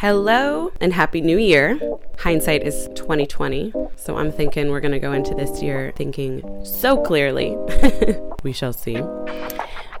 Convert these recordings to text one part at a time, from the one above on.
Hello and happy new year. Hindsight is 2020, so I'm thinking we're going to go into this year thinking so clearly. we shall see.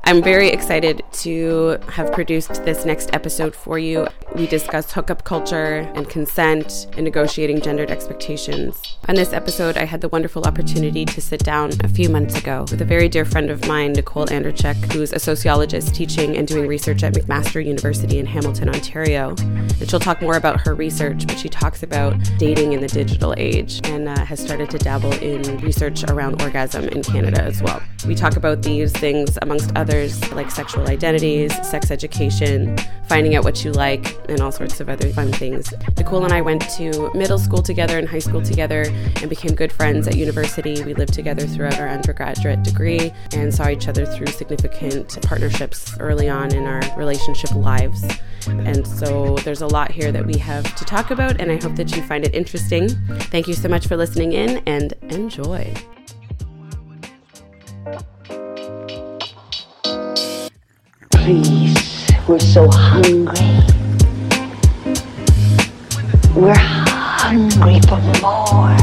I'm very excited to have produced this next episode for you. We discuss hookup culture and consent and negotiating gendered expectations. On this episode, I had the wonderful opportunity to sit down a few months ago with a very dear friend of mine, Nicole Andrejek, who's a sociologist teaching and doing research at McMaster University in Hamilton, Ontario. And she'll talk more about her research, but she talks about dating in the digital age and uh, has started to dabble in research around orgasm in Canada as well. We talk about these things, amongst others like sexual identities, sex education, finding out what you like, and all sorts of other fun things. Nicole and I went to middle school together and high school together and became good friends at university. We lived together throughout our undergraduate degree and saw each other through significant partnerships early on in our relationship lives. And so there's a lot here that we have to talk about, and I hope that you find it interesting. Thank you so much for listening in and enjoy. Please, we're so hungry. We're hungry for more.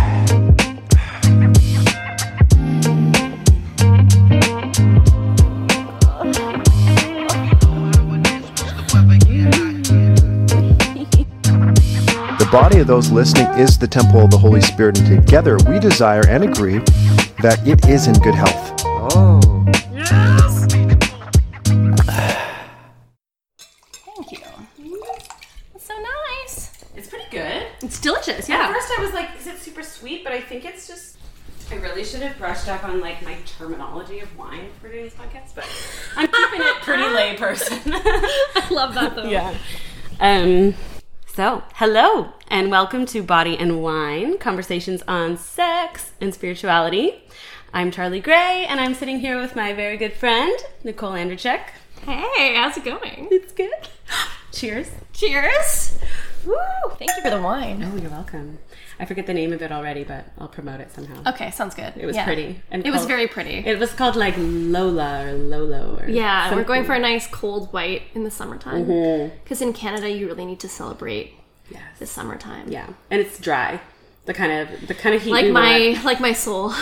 The body of those listening is the temple of the Holy Spirit, and together we desire and agree that it is in good health. Oh. It's delicious, At first, I was like, "Is it super sweet?" But I think it's just. I really should have brushed up on like my terminology of wine for doing this podcast, but I'm keeping it pretty lay person. I love that though. yeah. Um. So, hello and welcome to Body and Wine Conversations on Sex and Spirituality. I'm Charlie Gray, and I'm sitting here with my very good friend Nicole Andrejek. Hey, how's it going? It's good. Cheers. Cheers. Woo! Thank you for the wine. Oh, you're welcome. I forget the name of it already, but I'll promote it somehow. Okay, sounds good. It was Yeah. pretty. And It was very pretty. It was called like Lola or Lolo or yeah, we're going for a nice cold white in the summertime. Mm-hmm. Because in Canada, you really need to celebrate yes. the summertime. Yeah, and it's dry. The kind of the kind of heat Like my want, like my soul.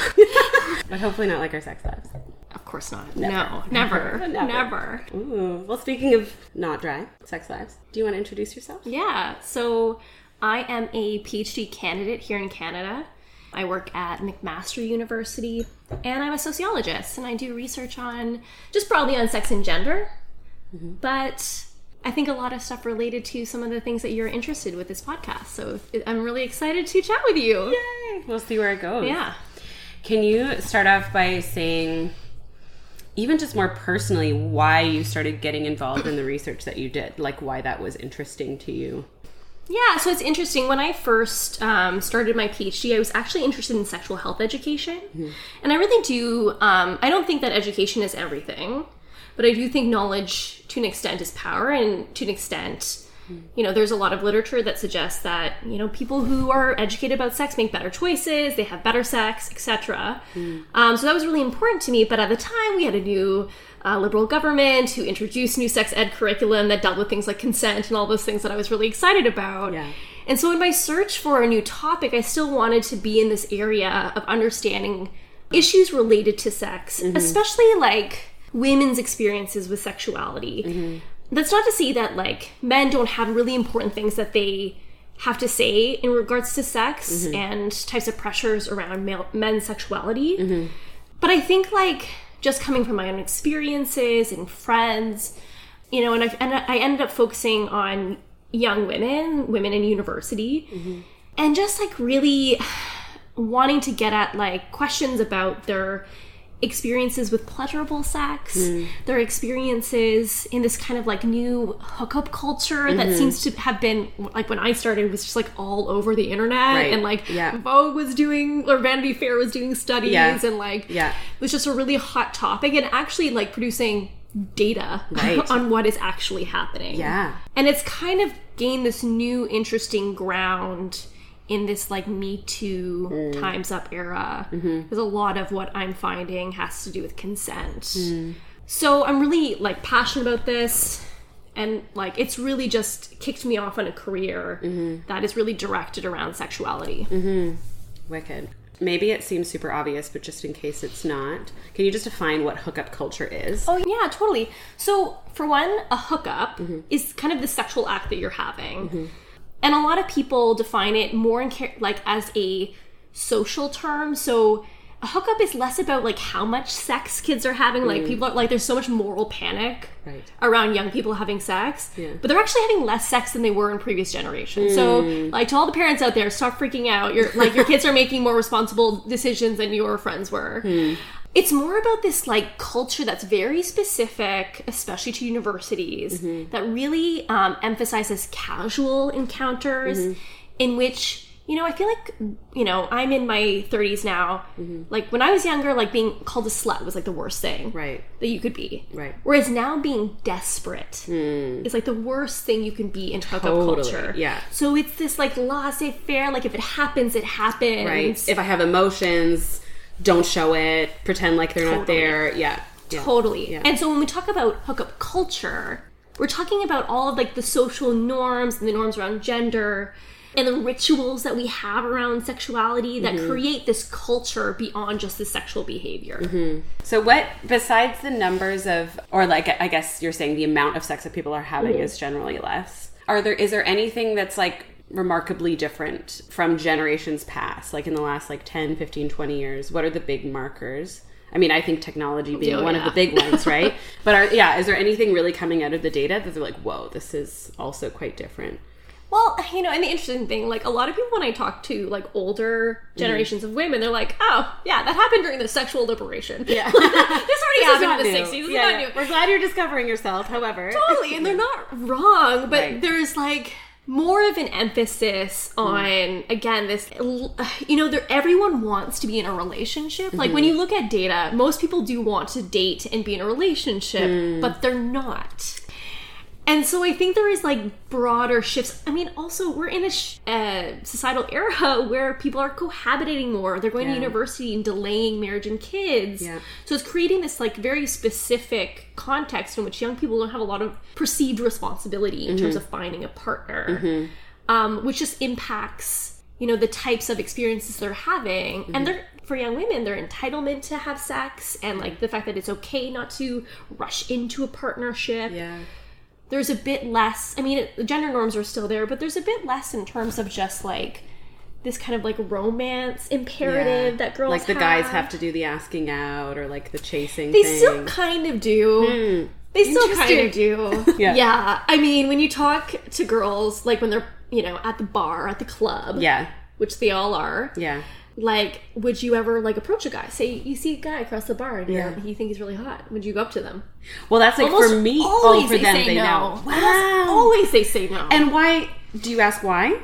but hopefully not like our sex lives. Course not. No, never, Never. never. Ooh. Well, speaking of not dry sex lives, do you want to introduce yourself? Yeah, so I am a PhD candidate here in Canada. I work at McMaster University and I'm a sociologist and I do research on just broadly on sex and gender. Mm-hmm. But I think a lot of stuff related to some of the things that you're interested with this podcast. So I'm really excited to chat with you. Yay! We'll see where it goes. Yeah. Can you start off by saying, even just more personally, why you started getting involved in the research that you did? Like why that was interesting to you? Yeah, so it's interesting. When I first um, started my PhD, I was actually interested in sexual health education. And I really do, um, I don't think that education is everything, but I do think knowledge to an extent is power. And to an extent, you know, there's a lot of literature that suggests that, you know, people who are educated about sex make better choices, they have better sex, etc. Um, so that was really important to me. But at the time, we had a new uh, liberal government who introduced new sex ed curriculum that dealt with things like consent and all those things that I was really excited about. Yeah. And so in my search for a new topic, I still wanted to be in this area of understanding issues related to sex, especially like women's experiences with sexuality. That's not to say that like men don't have really important things that they have to say in regards to sex mm-hmm. and types of pressures around male, men's sexuality. Mm-hmm. But I think like just coming from my own experiences and friends, you know, and I and I ended up focusing on young women, women in university, mm-hmm. and just like really wanting to get at like questions about their experiences with pleasurable sex, hmm. their experiences in this kind of like new hookup culture that mm-hmm. seems to have been like when I started was just like all over the internet Right. and like Yeah. Vogue was doing or Vanity Fair was doing studies Yeah. and like Yeah. it was just a really hot topic and actually like producing data Right. on what is actually happening. Yeah. And it's kind of gained this new interesting ground in this like Me Too Mm. Times Up era. Mm-hmm. Because a lot of what I'm finding has to do with consent. Mm. So I'm really like passionate about this. And like it's really just kicked me off on a career that is really directed around sexuality. Wicked. Maybe it seems super obvious, but just in case it's not, can you just define what hookup culture is? Oh yeah, totally. So for one, a hookup is kind of the sexual act that you're having, and a lot of people define it more in like as a social term. So a hookup is less about like how much sex kids are having. Like mm. people are like there's so much moral panic Right. around young people having sex, Yeah. but they're actually having less sex than they were in previous generations. So mm. like to all the parents out there, stop freaking out. You're like your kids are making more responsible decisions than your friends were. Hmm. It's more about this like culture that's very specific, especially to universities, mm-hmm. that really um, emphasizes casual encounters mm-hmm. in which you know, I feel like, you know, I'm in my 30s now. Mm-hmm. Like, when I was younger, like, being called a slut was, like, the worst thing Right. that you could be. Right. Whereas now being desperate hmm. is, like, the worst thing you can be in hookup Totally, culture. yeah. So it's this, like, laissez faire. Like, if it happens, it happens. Right. If I have emotions, don't show it. Pretend like they're not there. Yeah. yeah. Totally. Yeah. And so when we talk about hookup culture, we're talking about all of like the social norms and the norms around gender and the rituals that we have around sexuality that Mm-hmm. create this culture beyond just the sexual behavior. Mm-hmm. So what besides the numbers of or like I guess you're saying the amount of sex that people are having is generally less. Are there is there anything that's like remarkably different from generations past like in the last like 10, 15, 20 years? What are the big markers? I mean, I think technology being Oh, one yeah. of the big ones, right? but are, yeah, is there anything really coming out of the data that they're like, "Whoa, this is also quite different." Well, you know, and the interesting thing, like a lot of people when I talk to like older mm-hmm. generations of women, they're like, "Oh, yeah, that happened during the sexual liberation. Yeah, this already happened in the '60s. This is not new." We're glad you're discovering yourself. However, totally and they're not wrong but Right. there's like more of an emphasis on again this you know there everyone wants to be in a relationship. Like when mm-hmm. you look at data most people do want to date and be in a relationship mm. but they're not and so I think there is like broader shifts. I mean, also we're in a sh- uh, societal era where people are cohabitating more. They're going Yeah. to university and delaying marriage and kids. Yeah. So it's creating this like very specific context in which young people don't have a lot of perceived responsibility in Mm-hmm. terms of finding a partner, um, which just impacts you know the types of experiences they're having Mm-hmm. and they're for young women their entitlement to have sex and like the fact that it's okay not to rush into a partnership yeah. There's a bit less i mean it, the gender norms are still there but there's a bit less in terms of just like this kind of like romance imperative Yeah. that girls like the guys have. to do the asking out or like the chasing they thing. still kind of do. Hmm. They still kind of do. Yeah. yeah. I mean when you talk to girls like when they're you know at the bar at the club yeah. which they all are yeah like would you ever like approach a guy say you see a guy across the bar and Yeah. you think he's really hot would you go up to them well that's like Almost for me oh, always oh for they them say they no. know Almost always they say no and why do you ask why Well,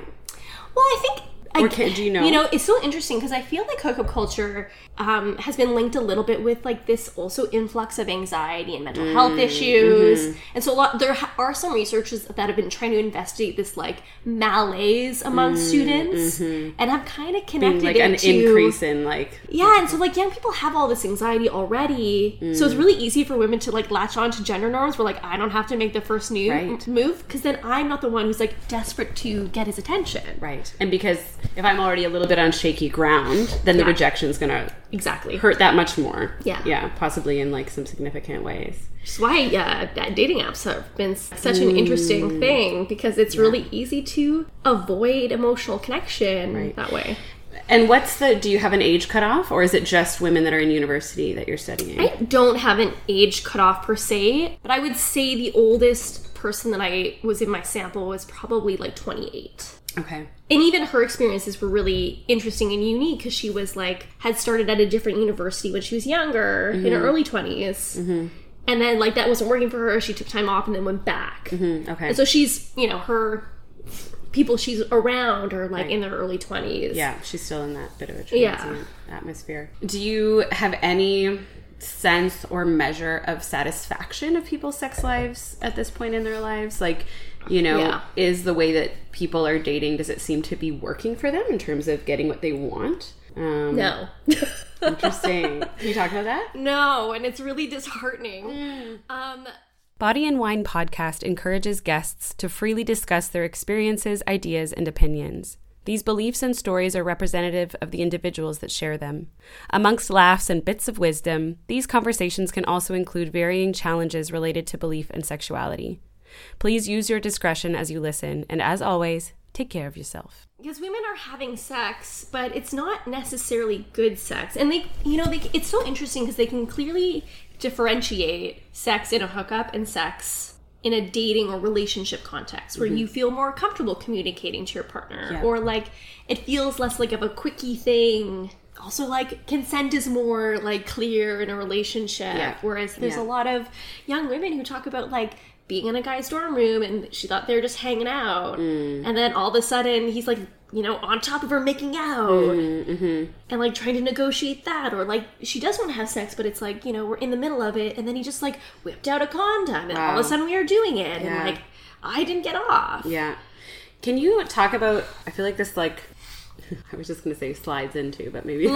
I think. Or can- do you know? You know, it's so interesting because I feel like hookup culture um, has been linked a little bit with like this also influx of anxiety and mental health Mm, issues, mm-hmm. and so a lot there ha- are some researchers that have been trying to investigate this like malaise among students and have kind of connected Mm, like it an to increase in like yeah, and so like young people have all this anxiety already, so Mm. it's really easy for women to like latch on to gender norms. Where like I don't have to make the first new Right. move because then I'm not the one who's like desperate to get his attention. right and because if i'm already a little bit on shaky ground then the Yeah. rejection's gonna Exactly. hurt that much more Yeah. yeah possibly in like some significant ways Which is why uh, that dating apps have been such an interesting thing because it's really easy to avoid emotional connection Right. that way. and what's the do you have an age cutoff or is it just women that are in university that you're studying I don't have an age cutoff per se, but I would say the oldest person that I was in my sample was probably like 28. Okay And even her experiences were really interesting and unique because she was like, had started at a different university when she was younger, in her mm-hmm. early 20s. Mm-hmm. And then, like, that wasn't working for her. She took time off and then went back. Mm-hmm. okay And so she's, you know, her people she's around are like in their early 20s. Yeah, she's still in that bit of a Yeah. atmosphere. Do you have any sense or measure of satisfaction of people's sex lives at this point in their lives? Like, you know, Yeah. is the way that people are dating, does it seem to be working for them in terms of getting what they want? Um, No. Interesting. Can you talk about that? no, and it's really disheartening. Um, Body and Wine podcast encourages guests to freely discuss their experiences, ideas, and opinions. These beliefs and stories are representative of the individuals that share them. Amongst laughs and bits of wisdom, these conversations can also include varying challenges related to belief and sexuality. Please use your discretion as you listen, and as always, take care of yourself. because women are having sex, but it's not necessarily good sex. And they, you know, they, it's so interesting because they can clearly differentiate sex in a hookup and sex in a dating or relationship context where mm-hmm. you feel more comfortable communicating to your partner Yeah. or like it feels less like of a quickie thing. Also like consent is more like clear in a relationship Yeah. whereas there's Yeah. a lot of young women who talk about like being in a guy's dorm room and she thought they were just hanging out Mm. and then all of a sudden he's like you know on top of her making out Mm-hmm, and like trying to negotiate that or like she does want to have sex but it's like you know we're in the middle of it and then he just like whipped out a condom and all of a sudden we are doing it Yeah. and like i didn't get off Yeah. Can you talk about? I feel like this like. I was just gonna say slides into, but maybe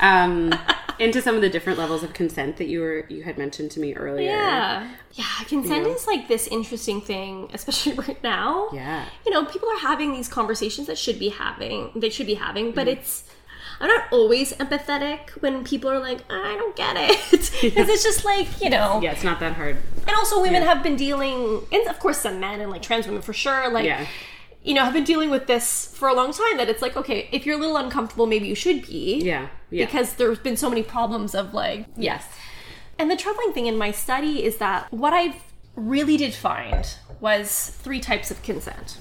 um, into some of the different levels of consent that you were you had mentioned to me earlier. yeah yeah consent Yeah. is like this interesting thing especially right now Yeah. you know people are having these conversations that should be having they should be having but mm-hmm. it's i'm not always empathetic when people are like i don't get it because it's just like you know Yeah, it's not that hard. and also women Yeah. have been dealing and of course some men and like trans women for sure like Yeah. You know have been dealing with this for a long time that it's like okay if you're a little uncomfortable maybe you should be Yeah. Yeah. because there's been so many problems of like yes. and the troubling thing in my study is that what I really did find was three types of consent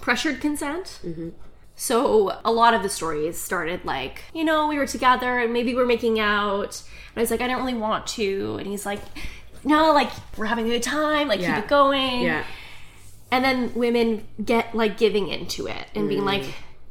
pressured consent. Mm-hmm. So a lot of the stories started like, you know, we were together and maybe we're making out. And I was like, I don't really want to. And he's like, no, like, we're having a good time. Like, Yeah. keep it going. Yeah. And then women get like giving into it and being Mm. like,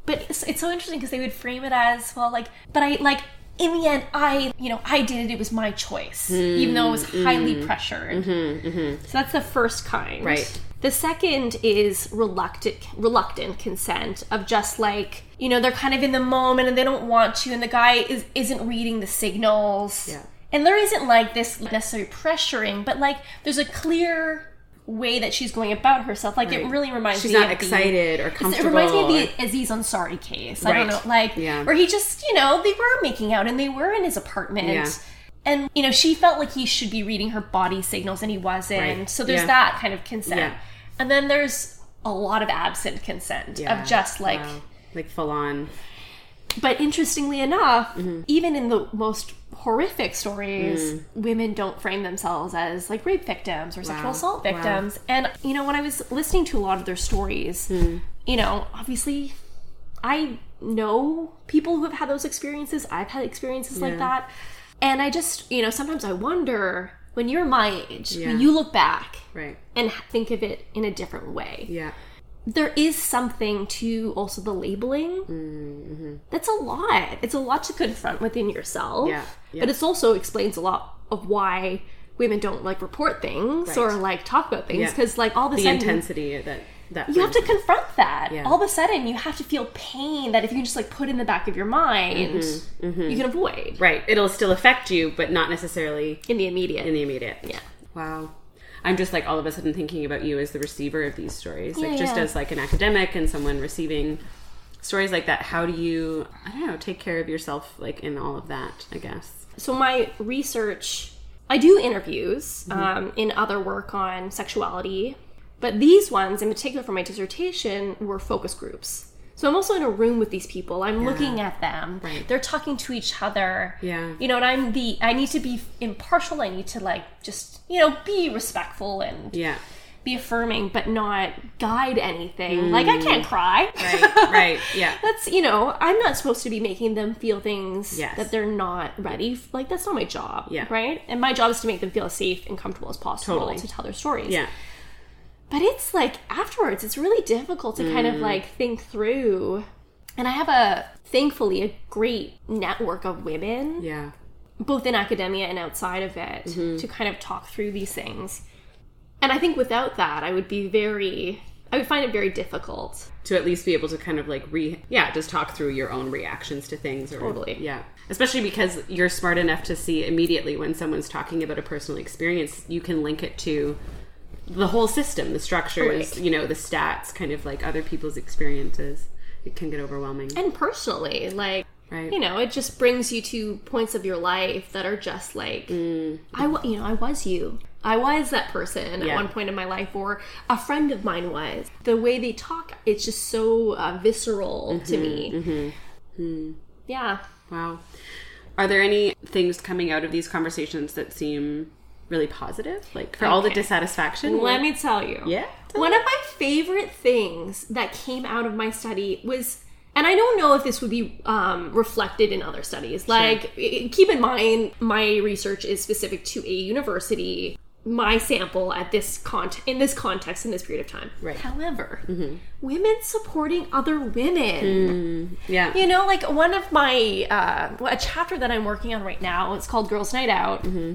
but it's, it's so interesting because they would frame it as, well, like, but I like, in the end, I, you know, I did it. It was my choice, even though it was highly pressured. So that's the first kind. Mm. Right. The second is reluctant, reluctant consent of just like, you know, they're kind of in the moment and they don't want to, and the guy is isn't reading the signals. Yeah. And there isn't like this necessary pressuring, but like there's a clear way that she's going about herself. Like it really reminds She's me not of the- excited or comfortable. it reminds me or- of the Aziz Ansari case. I don't know, like Yeah. where he just, you know, they were making out and they were in his apartment. Yeah. And you know, she felt like he should be reading her body signals and he wasn't. Right. So there's Yeah. that kind of consent. And then there's a lot of absent consent Yeah. of just like Wow. like full on. But interestingly enough, Mm-hmm. even in the most horrific stories, Mm. women don't frame themselves as like rape victims or sexual Wow. assault Wow. victims. And you know, when I was listening to a lot of their stories, Hmm. you know, obviously I know people who have had those experiences. I've had experiences like that. And I just, you know, sometimes I wonder when you're my age, Yeah. when you look back Right. and think of it in a different way Yeah. There is something to also the labeling Mm-hmm. that's a lot it's a lot to confront within yourself Yeah, yeah. but it also explains a lot of why women don't like report things Right. or like talk about things Yeah. because like all of a The sudden intensity that that you have to confront that Yeah. all of a sudden you have to feel pain that if you can just like put in the back of your mind Mm-hmm, you can avoid right. It'll still affect you, but not necessarily in the immediate in the immediate. yeah Wow. I'm just like all of a sudden thinking about you as the receiver of these stories. Like just yeah. as like an academic and someone receiving stories like that, how do you I don't know, take care of yourself like in all of that, I guess. so my research i do interviews Mm-hmm. um, in other work on sexuality but these ones in particular for my dissertation were focus groups so i'm also in a room with these people i'm looking at them Right. they're talking to each other Yeah. you know and i'm the i need to be impartial i need to like just you know be respectful and Yeah. be affirming but not guide anything like i can't cry Mm. Right. right. Yeah. that's you know i'm not supposed to be making them feel things Yes. that they're not ready like that's not my job Yeah. right and my job is to make them feel as safe and comfortable as possible Totally. to tell their stories Yeah. But it's like afterwards it's really difficult to kind of Mm. like think through and i have a thankfully a great network of women Yeah. both in academia and outside of it Mm-hmm. to kind of talk through these things. And I think without that, I would be very I would find it very difficult. to at least be able to kind of like re yeah just talk through your own reactions to things or Totally. yeah especially because you're smart enough to see immediately when someone's talking about a personal experience you can link it to the whole system the structures Right. you know the stats kind of like other people's experiences it can get overwhelming And personally, like, Right. you know, it just brings you to points of your life that are just like, Mm. I, wa- you know, I was you. I was that person at one point in my life, or a friend of mine was. The way they talk, it's just so uh, visceral to Mm-hmm. me. Hmm. Yeah. wow are there any things coming out of these conversations that seem really positive like for all the dissatisfaction Let me tell you. yeah One of my favorite things that came out of my study was, and I don't know if this would be um, reflected in other studies. Like, i- keep in mind, my research is specific to a university. My sample at this con in this context in this period of time. Right. However, women supporting other women. yeah You know, like one of my uh, a chapter that I'm working on right now. It's called Girls' Night Out, Mm-hmm.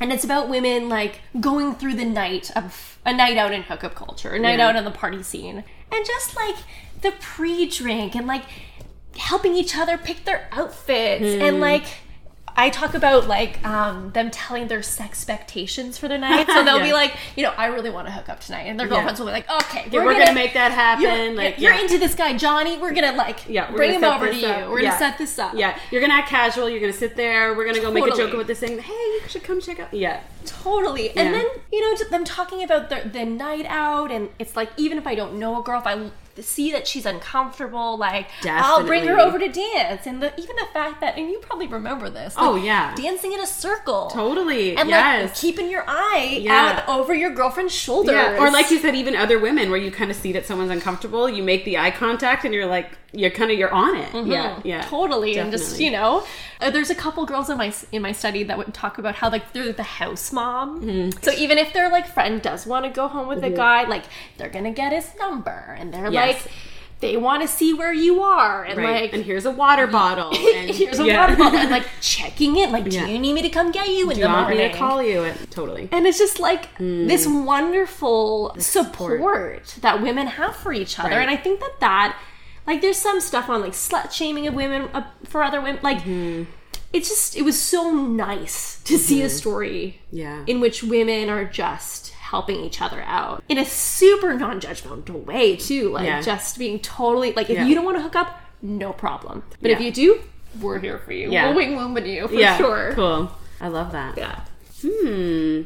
And it's about women like going through the night of a night out in hookup culture, a night Yeah. out on the party scene, and just like the pre-drink and like helping each other pick their outfits Hmm. and like. I talk about like um, them telling their sex expectations for the night, so they'll be like, you know, I really want to hook up tonight, and their girlfriends will be like, okay, Yeah, we're, gonna, make that happen you're, like you're yeah. into this guy Johnny. We're gonna like Yeah, we're bring gonna him over to you. up. We're gonna Yeah. set this up. Yeah, you're gonna act casual. You're gonna sit there. We're gonna go make a joke about this thing. Hey, you should come check out. Yeah, totally. And Yeah. then you know them talking about the the night out, and it's like even if I don't know a girl, if I see that she's uncomfortable, like I'll bring her over to dance, and the, even the fact that and you probably remember this. Oh, yeah. dancing in a circle. totally. And yes. like keeping your eye Yeah. out over your girlfriend's shoulder. yeah, or like you said, even other women, where you kind of see that someone's uncomfortable, you make the eye contact, and you're like, you're kind of you're on it. Yeah, yeah, Mm-hmm. totally and just you know uh, there's a couple girls in my in my study that would talk about how like they're the house mom Mm-hmm. so even if their like friend does want to go home with a guy like they're gonna get his number and they're Yes. like they want to see where you are and Right. like and here's a water bottle. And here's a yeah. water bottle and like checking in like Yeah. do you need me to come get you in Do the you want me to call you? And, totally. and it's just like this wonderful support. support. that women have for each other Right. and i think that that like there's some stuff on like slut shaming of women uh, for other women like Mm-hmm. it's just it was so nice to see a story Yeah. in which women are just helping each other out in a super non-judgmental way too like Yeah. just being totally like if Yeah. you don't want to hook up no problem but if you do we're here for you Yeah. we'll wing woman with you for yeah, sure cool. I love that. yeah Hmm.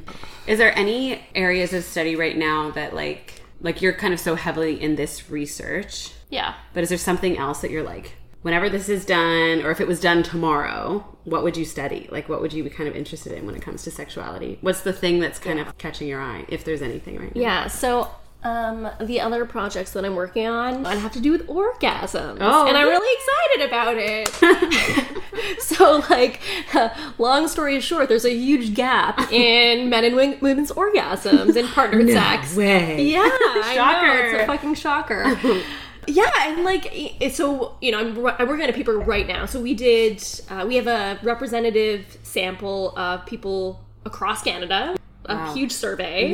Is there any areas of study right now that like like you're kind of so heavily in this research, yeah but is there something else that you're like whenever this is done or if it was done tomorrow, what would you study? Like what would you be kind of interested in when it comes to sexuality? What's the thing that's kind of catching your eye if there's anything right now? Yeah, so um, the other projects that I'm working on I have to do with orgasms. Oh. And I'm really excited about it. so, like, long story short, there's a huge gap in men and wo- women's orgasms in partnered sex. way. Yeah, I know. Shocker. It's a fucking shocker. yeah, and like, so you know, I'm, I'm working on a paper right now. So we did, uh, we have a representative sample of people across Canada, a huge survey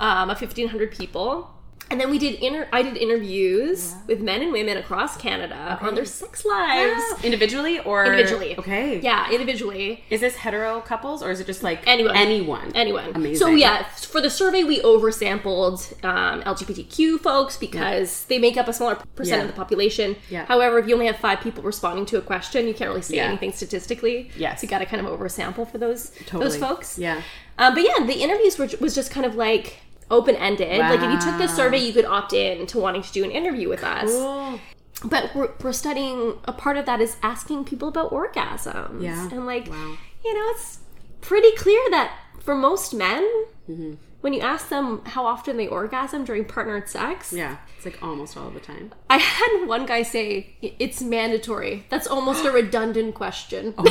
um, of 1,500 people. And then we did inter- I did interviews with men and women across Canada on their sex lives. Individually or Individually. Okay. Yeah, individually. Is this hetero couples or is it just like Anyone. Anyone. Anyone. Amazing. So yeah, for the survey, we oversampled um, LGBTQ folks because they make up a smaller percent Yeah. of the population. Yeah. However, if you only have five people responding to a question, you can't really say Yeah. anything statistically. Yes. So you got to kind of oversample for those Totally. those folks. Yeah. Um, but yeah, the interviews were was just kind of like open ended. Like if you took the survey, you could opt in to wanting to do an interview with us. But we're, we're studying a part of that is asking people about orgasms. Yeah. And like, Wow. you know, it's pretty clear that for most men, Mm-hmm. when you ask them how often they orgasm during partnered sex, Yeah. It's like almost all the time. I had one guy say it's mandatory. That's almost a redundant question.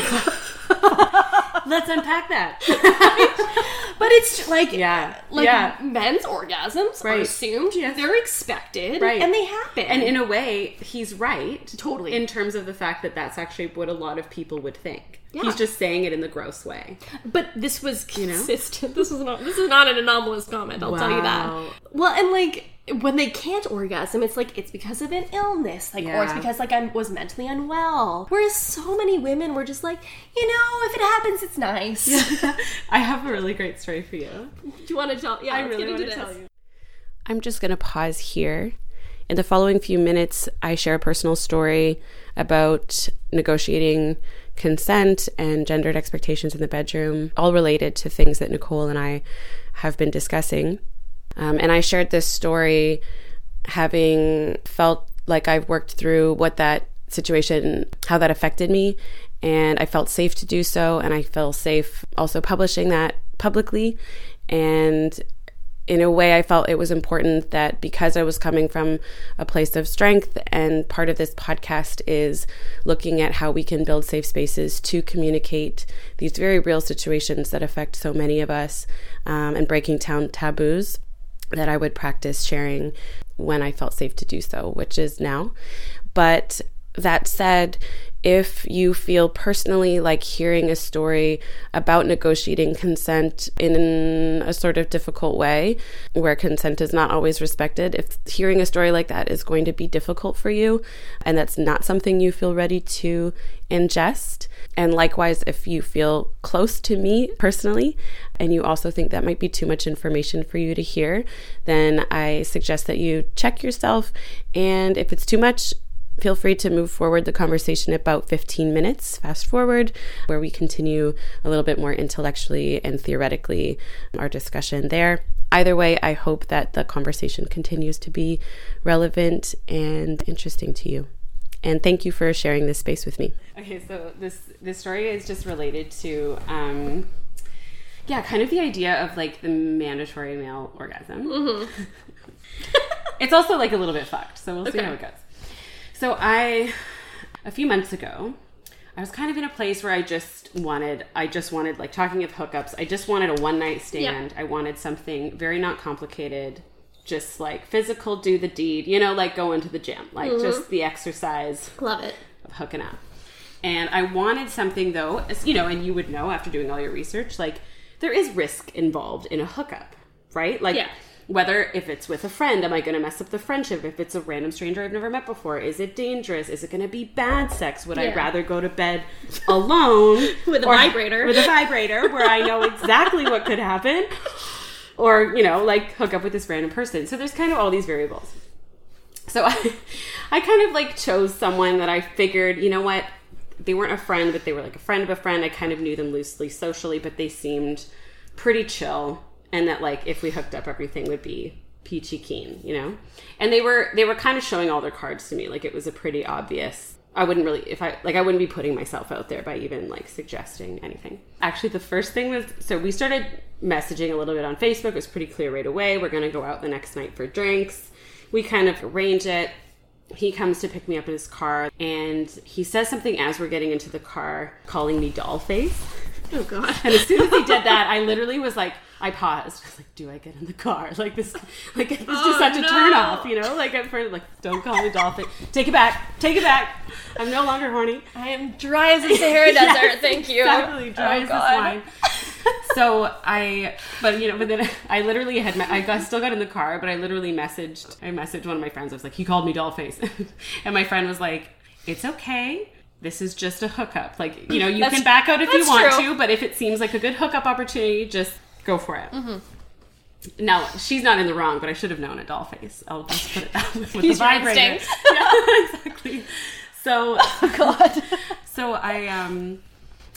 Let's unpack that. But it's like, Yeah. like yeah. men's orgasms are Right. assumed, Yes. they're expected, Right. and they happen. And in a way, he's right. Totally. In terms of the fact that that's actually what a lot of people would think. Yeah. He's just saying it in the gross way. But this was you know? consistent. This was not. This is not an anomalous comment. I'll tell you that. Well, and like when they can't orgasm, it's like it's because of an illness, like or it's because like I was mentally unwell. Whereas so many women were just like, you know, if it happens, it's nice. I have a really great story for you. Do you want to tell? Yeah, I let's really want to this. tell you. I'm just going to pause here. In the following few minutes, I share a personal story about negotiating consent and gendered expectations in the bedroom, all related to things that Nicole and I have been discussing. Um, and I shared this story having felt like I've worked through what that situation, how that affected me. And I felt safe to do so. And I feel safe also publishing that publicly. And in a way, I felt it was important that because I was coming from a place of strength, and part of this podcast is looking at how we can build safe spaces to communicate these very real situations that affect so many of us um, and breaking down taboos, that I would practice sharing when I felt safe to do so, which is now. But that said, if you feel personally like hearing a story about negotiating consent in a sort of difficult way, where consent is not always respected, if hearing a story like that is going to be difficult for you and that's not something you feel ready to ingest, and likewise, if you feel close to me personally and you also think that might be too much information for you to hear, then I suggest that you check yourself. And if it's too much, feel free to move forward the conversation about 15 minutes, fast forward, where we continue a little bit more intellectually and theoretically our discussion there. Either way, I hope that the conversation continues to be relevant and interesting to you. And thank you for sharing this space with me. Okay, so this this story is just related to um, yeah, kind of the idea of like the mandatory male orgasm. it's also like a little bit fucked, so we'll see how it goes. So I, a few months ago, I was kind of in a place where I just wanted, I just wanted like talking of hookups. I just wanted a one night stand. I wanted something very not complicated, just like physical, do the deed. You know, like go into the gym, like mm-hmm. just the exercise Love it. of hooking up. And I wanted something though, as you know, and you would know after doing all your research, like there is risk involved in a hookup, right? Like Yeah. Whether if it's with a friend, am I going to mess up the friendship? If it's a random stranger I've never met before, is it dangerous? Is it going to be bad sex? Would I rather go to bed alone With a or- vibrator. With a vibrator where I know exactly what could happen, or you know, like hook up with this random person. So there's kind of all these variables. So I, I kind of like chose someone that I figured, you know what, they weren't a friend, but they were like a friend of a friend. I kind of knew them loosely socially, but they seemed pretty chill, and that like if we hooked up, everything would be peachy keen, you know. And they were they were kind of showing all their cards to me, like it was a pretty obvious. I wouldn't really if I like I wouldn't be putting myself out there by even like suggesting anything. Actually, the first thing was so we started messaging a little bit on Facebook. It was pretty clear right away. We're going to go out the next night for drinks we kind of arrange it. He comes to pick me up in his car and he says something as we're getting into the car, calling me doll face. Oh god. And as soon as he did that, I literally was like, I paused. I was like, do I get in the car? Like this, like it's just Oh, such a no. turn off, you know? Like at first, like, don't call me doll face. Take it back. Take it back. I'm no longer horny. I am dry as a Sahara Yes, desert. Thank you. Exactly, dry Oh, as God. this wine. so I, but you know, but then I literally had, me- I got, still got in the car, but I literally messaged, I messaged one of my friends. I was like, he called me doll face, and my friend was like, it's okay. This is just a hookup. Like, you know, you can back out if you want true. to, but if it seems like a good hookup opportunity, just go for it. Mm-hmm. Now she's not in the wrong, but I should have known a doll face. I'll just put it that way with Use the vibrator. yeah, exactly. So God. so I um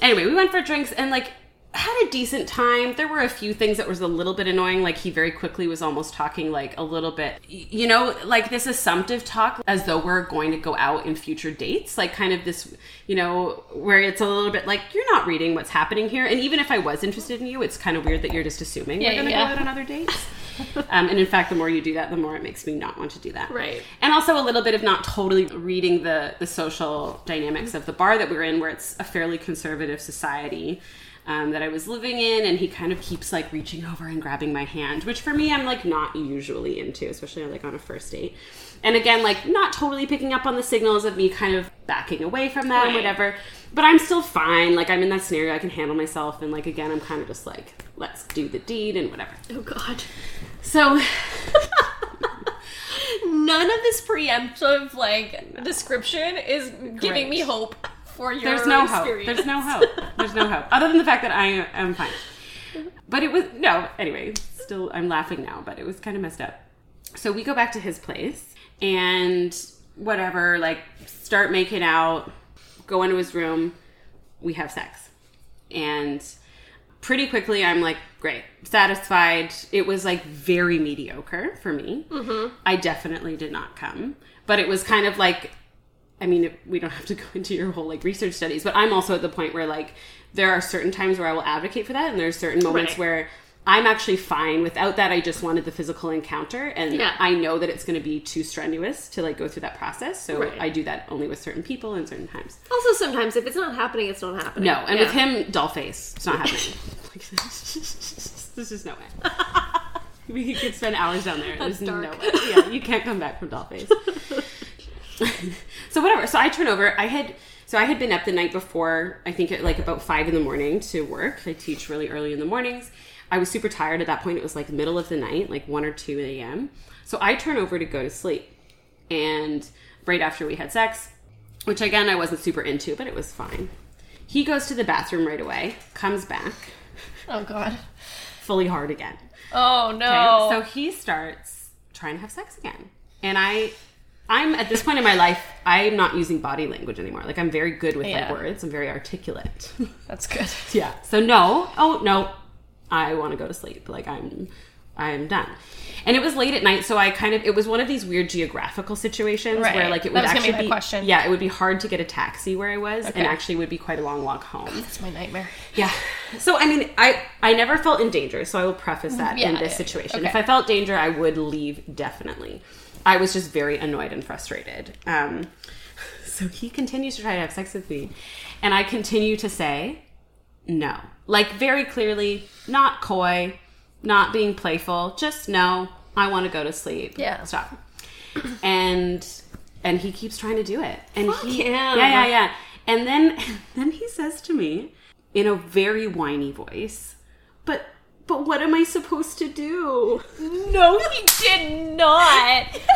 anyway, we went for drinks and like had a decent time. There were a few things that was a little bit annoying. Like he very quickly was almost talking like a little bit, you know, like this assumptive talk as though we're going to go out in future dates. Like kind of this, you know, where it's a little bit like you're not reading what's happening here. And even if I was interested in you, it's kind of weird that you're just assuming Yeah, we're going to yeah. go out on other dates. um, and in fact, the more you do that, the more it makes me not want to do that. Right. And also a little bit of not totally reading the the social dynamics of the bar that we're in, where it's a fairly conservative society. um, that I was living in, and he kind of keeps like reaching over and grabbing my hand, which for me I'm like not usually into, especially like on a first date. And again, like not totally picking up on the signals of me kind of backing away from that Right. whatever. But I'm still fine. Like I'm in that scenario, I can handle myself, and like again, I'm kind of just like, let's do the deed and whatever. Oh God. So None of this preemptive like description is giving me hope for your there's no hope. There's no hope. There's no hope. Other than the fact that I am fine. But it was no. Anyway, still I'm laughing now, but it was kind of messed up. So we go back to his place and whatever, like start making out, go into his room, we have sex. And pretty quickly I'm like, great, satisfied. It was like very mediocre for me. Mm-hmm. I definitely did not come. But it was kind of like I mean, we don't have to go into your whole like research studies, but I'm also at the point where like there are certain times where I will advocate for that, and there's certain moments Right. where I'm actually fine without that. I just wanted the physical encounter, and Yeah. I know that it's going to be too strenuous to like go through that process. So Right. I do that only with certain people and certain times. Also, sometimes if it's not happening, it's not happening. No, and Yeah. with him, doll face. It's not happening. There's just no way. We could spend hours down there. That's There's no dark. way. Yeah, you can't come back from doll face. so whatever. So I turn over. I had so I had been up the night before. I think at like about five in the morning to work. I teach really early in the mornings. I was super tired at that point. It was like middle of the night, like one or two a.m. So I turn over to go to sleep, and right after we had sex, which again I wasn't super into, but it was fine. He goes to the bathroom right away, comes back, Oh God. fully hard again. Oh Okay, no. So he starts trying to have sex again. And I I'm at this point in my life, I'm not using body language anymore. Like I'm very good with Yeah. my words. I'm very articulate. That's good. yeah. So no. Oh no. I want to go to sleep. Like I'm I'm done. And it was late at night, so I kind of it was one of these weird geographical situations where like it would actually be question. Yeah, it would be hard to get a taxi where I was Okay. and actually would be quite a long walk home. That's my nightmare. Yeah. So I mean, I I never felt in danger, so I will preface that Yeah, in this yeah, situation. okay. If I felt danger, I would leave definitely. I was just very annoyed and frustrated. Um, so he continues to try to have sex with me, and I continue to say no, like very clearly, not coy, not being playful, just no. I want to go to sleep. Yeah. Stop. And and he keeps trying to do it, and Fuck he, him. yeah, yeah, yeah. And then then he says to me in a very whiny voice, "But but what am I supposed to do?" No, he did not.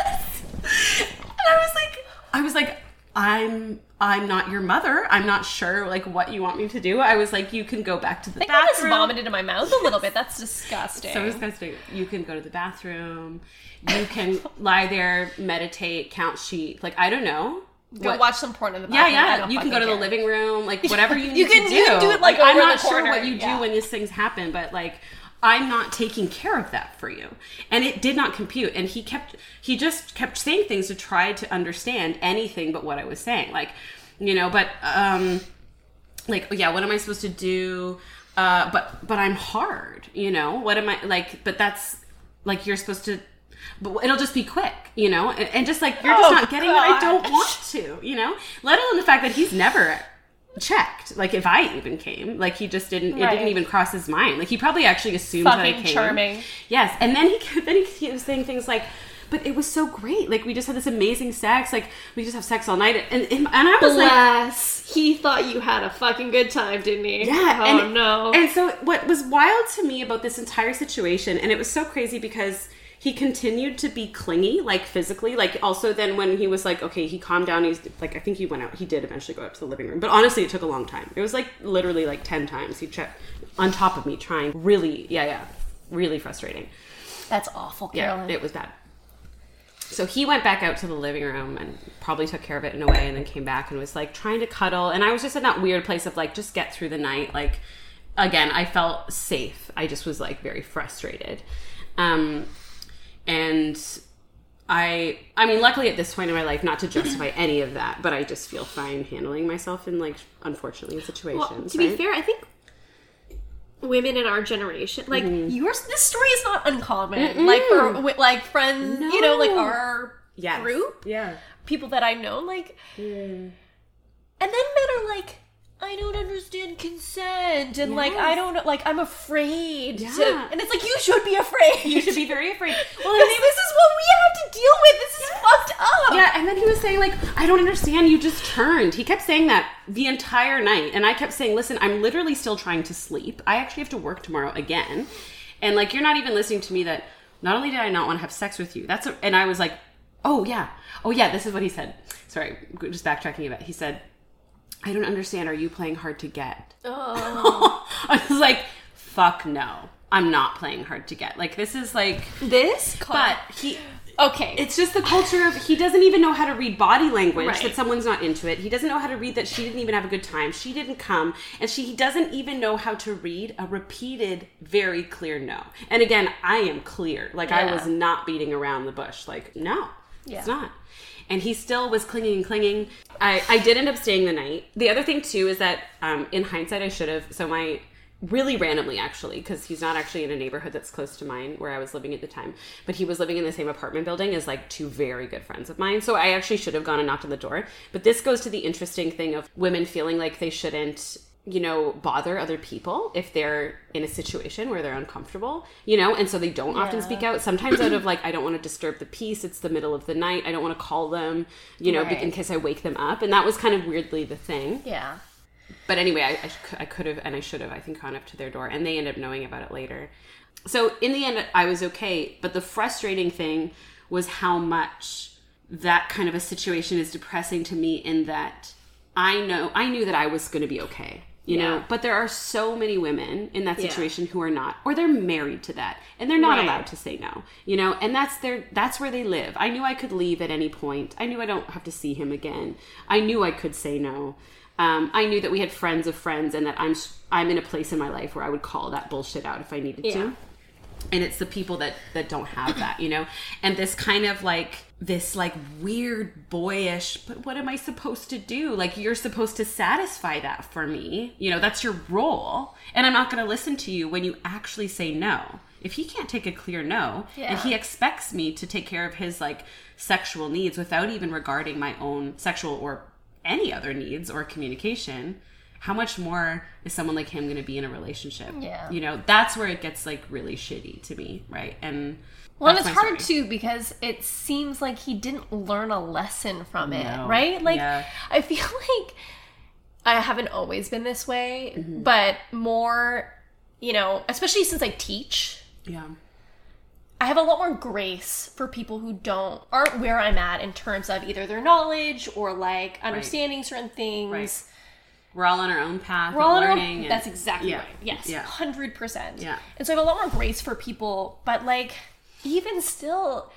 And I was like, I was like, I'm I'm not your mother. I'm not sure like what you want me to do. I was like, you can go back to the I think I just vomited in my mouth a little bit. That's disgusting. So disgusting. You can go to the bathroom. You can lie there, meditate, count sheep. Like I don't know. Go What- watch some porn in the Yeah, bathroom. I yeah. You can go to the living room, like whatever you need You can- to do. you can do it, like, I'm not sure what you do yeah. when these things happen, but like I'm not taking care of that for you. And it did not compute. And he kept he just kept saying things to try to understand anything but what I was saying. Like, you know, but um like yeah, what am I supposed to do? Uh but but I'm hard, you know? What am I like but that's like you're supposed to but it'll just be quick, you know, and, and just like you're just Oh, not getting what I don't want to, you know. Let alone the fact that he's never checked, like if I even came, like he just didn't. It didn't even cross his mind. Like he probably actually assumed that I Fucking came. charming. Yes, and then he then he, he was saying things like. But it was so great. Like we just had this amazing sex. Like we just have sex all night, and and, and I was like, Bless. he thought you had a fucking good time, didn't he? yeah. Oh and, no. And so what was wild to me about this entire situation, and it was so crazy because he continued to be clingy, like physically. Like also then when he was like, okay, he calmed down. He's like, I think he went out. He did eventually go up to the living room, but honestly, it took a long time. It was like literally like ten times he checked on top of me, trying really, yeah, yeah, really frustrating. That's awful, Yeah, Carolyn. it was bad. So he went back out to the living room and probably took care of it in a way and then came back and was like trying to cuddle. And I was just in that weird place of like, just get through the night. Like, again, I felt safe. I just was like very frustrated. Um, and I, I mean, luckily at this point in my life, not to justify any of that, but I just feel fine handling myself in like, unfortunately, situations. Well, to be right? fair, I think women in our generation, like Mm-hmm. yours, this story is not uncommon. Like for like friends, you know, like our Yes. group, Yeah. people that I know, like, and then men are like, I don't understand consent and like I don't like I'm afraid Yeah. to and it's like you should be afraid. You should be very afraid. Well, Because this is what we have to deal with. This is fucked up. Yeah, and then he was saying like, "I don't understand. You just turned." He kept saying that the entire night, and I kept saying, "Listen, I'm literally still trying to sleep. I actually have to work tomorrow again." And like, you're not even listening to me. That not only did I not want to have sex with you, that's a, and I was like, "Oh yeah, oh yeah." This is what he said. Sorry, just backtracking a bit. He said, "I don't understand. Are you playing hard to get?" Oh. I was like, "Fuck no." I'm not playing hard to get. Like this is like This but he okay. it's just the culture of he doesn't even know how to read body language Right. that someone's not into it. He doesn't know how to read that she didn't even have a good time. She didn't come and she he doesn't even know how to read a repeated very clear no. And again, I am clear. Like I was not beating around the bush. Like no. Yeah. It's not. And he still was clinging and clinging. I, I did end up staying the night. The other thing too is that um, in hindsight, I should have. So my really randomly actually because he's not actually in a neighborhood that's close to mine where I was living at the time, but he was living in the same apartment building as like two very good friends of mine. So I actually should have gone and knocked on the door. But this goes to the interesting thing of women feeling like they shouldn't you know bother other people if they're in a situation where they're uncomfortable you know and so they don't often speak out sometimes out of like i don't want to disturb the peace it's the middle of the night i don't want to call them you know Right. in case i wake them up and that was kind of weirdly the thing yeah. but anyway, I, I, I could have and I should have, I think, gone up to their door, and they ended up knowing about it later. So in the end, I was okay. But the frustrating thing was how much that kind of a situation is depressing to me. In that I know I knew that I was going to be okay, you know. But there are so many women in that Yeah. situation who are not, or they're married to that, and they're not Right. allowed to say no, you know. And that's their that's where they live. I knew I could leave at any point. I knew I don't have to see him again. I knew I could say no. Um, I knew that we had friends of friends, and that I'm I'm in a place in my life where I would call that bullshit out if I needed Yeah. to. And it's the people that that don't have that, you know. And this kind of like this like weird boyish, but what am I supposed to do? Like you're supposed to satisfy that for me, you know. That's your role, and I'm not going to listen to you when you actually say no. If he can't take a clear no, and he expects me to take care of his like sexual needs without even regarding my own sexual or any other needs or communication how much more is someone like him going to be in a relationship Yeah. you know that's where it gets like really shitty to me right and Well, and it's hard story. too because it seems like he didn't learn a lesson from it, right? Like, Yeah. I feel like I haven't always been this way, Mm-hmm. but more, you know, especially since I teach, yeah I have a lot more grace for people who don't aren't where I'm at in terms of either their knowledge or like understanding certain things. Right. We're all on our own path We're all in our- learning and- That's exactly Yeah. right. Yes, Yeah. hundred percent. Yeah. And so I have a lot more grace for people, but like even still,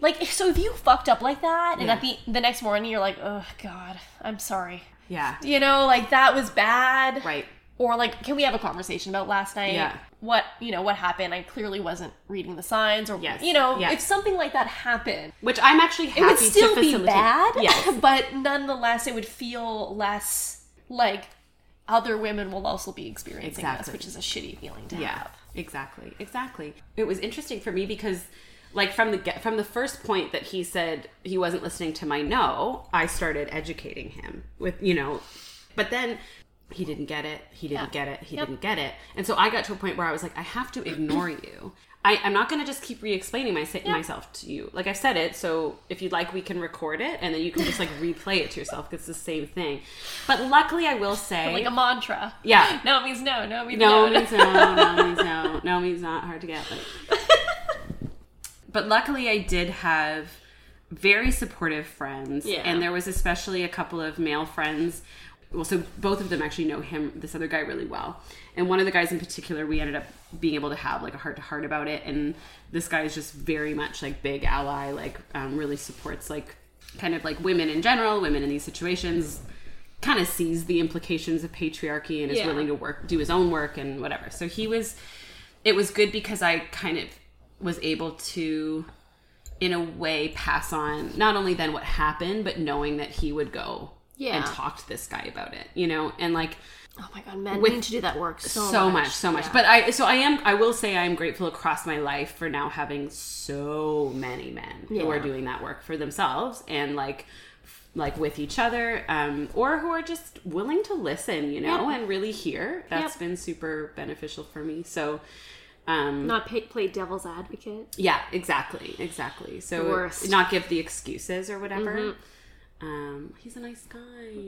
like so if you fucked up like that, and Yeah. at the the next morning you're like, oh god, I'm sorry. yeah You know, like that was bad. right Or like, can we have a conversation about last night? Yeah. What you know? What happened? I clearly wasn't reading the signs, or Yes. you know, Yes. if something like that happened, which i'm actually happy it would still be bad. yes but nonetheless, it would feel less like other women will also be experiencing this, which is a shitty feeling to yeah. have. exactly. Exactly. It was interesting for me because like from the get from the first point that he said he wasn't listening to my no i started educating him with you know but then he didn't get it he didn't Yeah. get it he Yep. didn't get it and so i got to a point where i was like i have to ignore you I, I'm not going to just keep re-explaining my, myself to you. Like I've said it, so if you'd like, we can record it, and then you can just like replay it to yourself. It's the same thing. But luckily, I will say, Like a mantra. Yeah. No means no. No means no no. means no, no means no, no means not hard to get. Like. But luckily, I did have very supportive friends, Yeah. and there was especially a couple of male friends. Well, so both of them actually know him, this other guy, really well. And one of the guys in particular, we ended up being able to have like a heart to heart about it. And this guy is just very much like big ally, like um, really supports like kind of like women in general, women in these situations kind of sees the implications of patriarchy and is Yeah. willing to work do his own work and whatever so he was it was good because i kind of was able to in a way pass on not only then what happened but knowing that he would go Yeah. and talk to this guy about it you know and like Oh my god, men With- need to do that work so, so, much. much, so much. Yeah. But I, so I am. I will say I am grateful across my life for now having so many men who are doing that work for themselves and like like with each other um, or who are just willing to listen you know Yep. and really hear that's Yep. been super beneficial for me so um Not pay, play devil's advocate. yeah exactly exactly so. Mm-hmm. not give the excuses or whatever um he's a nice guy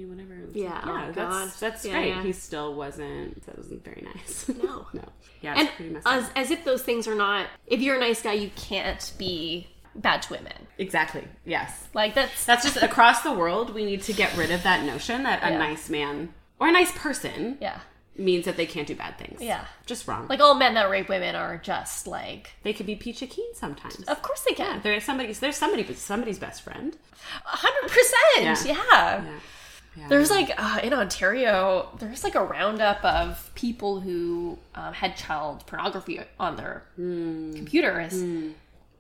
whatever Yeah, like, oh, that's God. that's Yeah, great yeah. he still wasn't that wasn't very nice No. no yeah it's And pretty messed up. as, as if those things are not. If you're a nice guy, you can't be bad to women. exactly yes Like that's That's just across the world. We need to get rid of that notion that a Yeah. nice man or a nice person yeah. Means that they can't do bad things. Yeah. just wrong. Like all men that rape women are just like they could be peachy keen sometimes. Of course they can. There's somebody's there's somebody somebody's best friend. hundred percent. Yeah. Yeah. Yeah. There's like uh, in Ontario, there's like a roundup of people who um, had child pornography on their computers.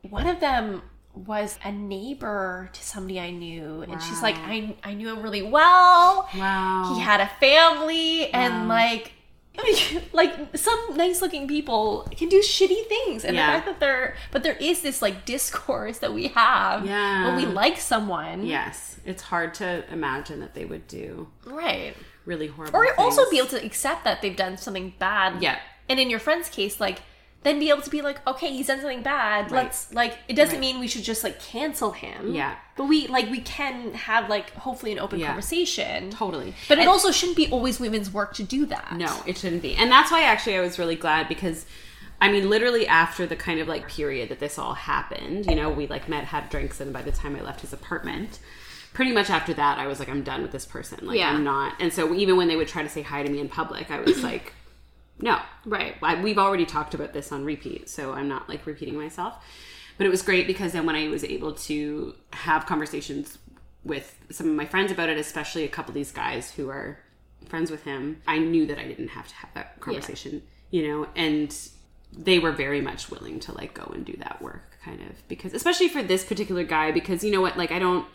One of them was a neighbor to somebody I knew, and she's like, I I knew him really well. Wow. He had a family, and like. like some nice looking people can do shitty things and Yeah. the fact that they're but there is this like discourse that we have Yeah. when we like someone Yes, it's hard to imagine that they would do right really horrible. or also be able to accept that they've done something bad. Yeah. And in your friend's case, like then be able to be like, okay, he's done something bad. Right. Let's like it doesn't Right. mean we should just like cancel him. Yeah. But we like we can have like hopefully an open Yeah. conversation. totally. But it also shouldn't be always women's work to do that. No, it shouldn't be. And that's why actually I was really glad because I mean literally after the kind of like period that this all happened, you know, we like met, had drinks and by the time I left his apartment, pretty much after that I was like I'm done with this person. Like Yeah. I'm not. And so even when they would try to say hi to me in public, I was like no. Right. I, we've already talked about this on repeat, so I'm not like repeating myself. But it was great because then when I was able to have conversations with some of my friends about it, especially a couple of these guys who are friends with him, I knew that I didn't have to have that conversation, you know, and they were very much willing to like go and do that work kind of because especially for this particular guy because you know what like I don't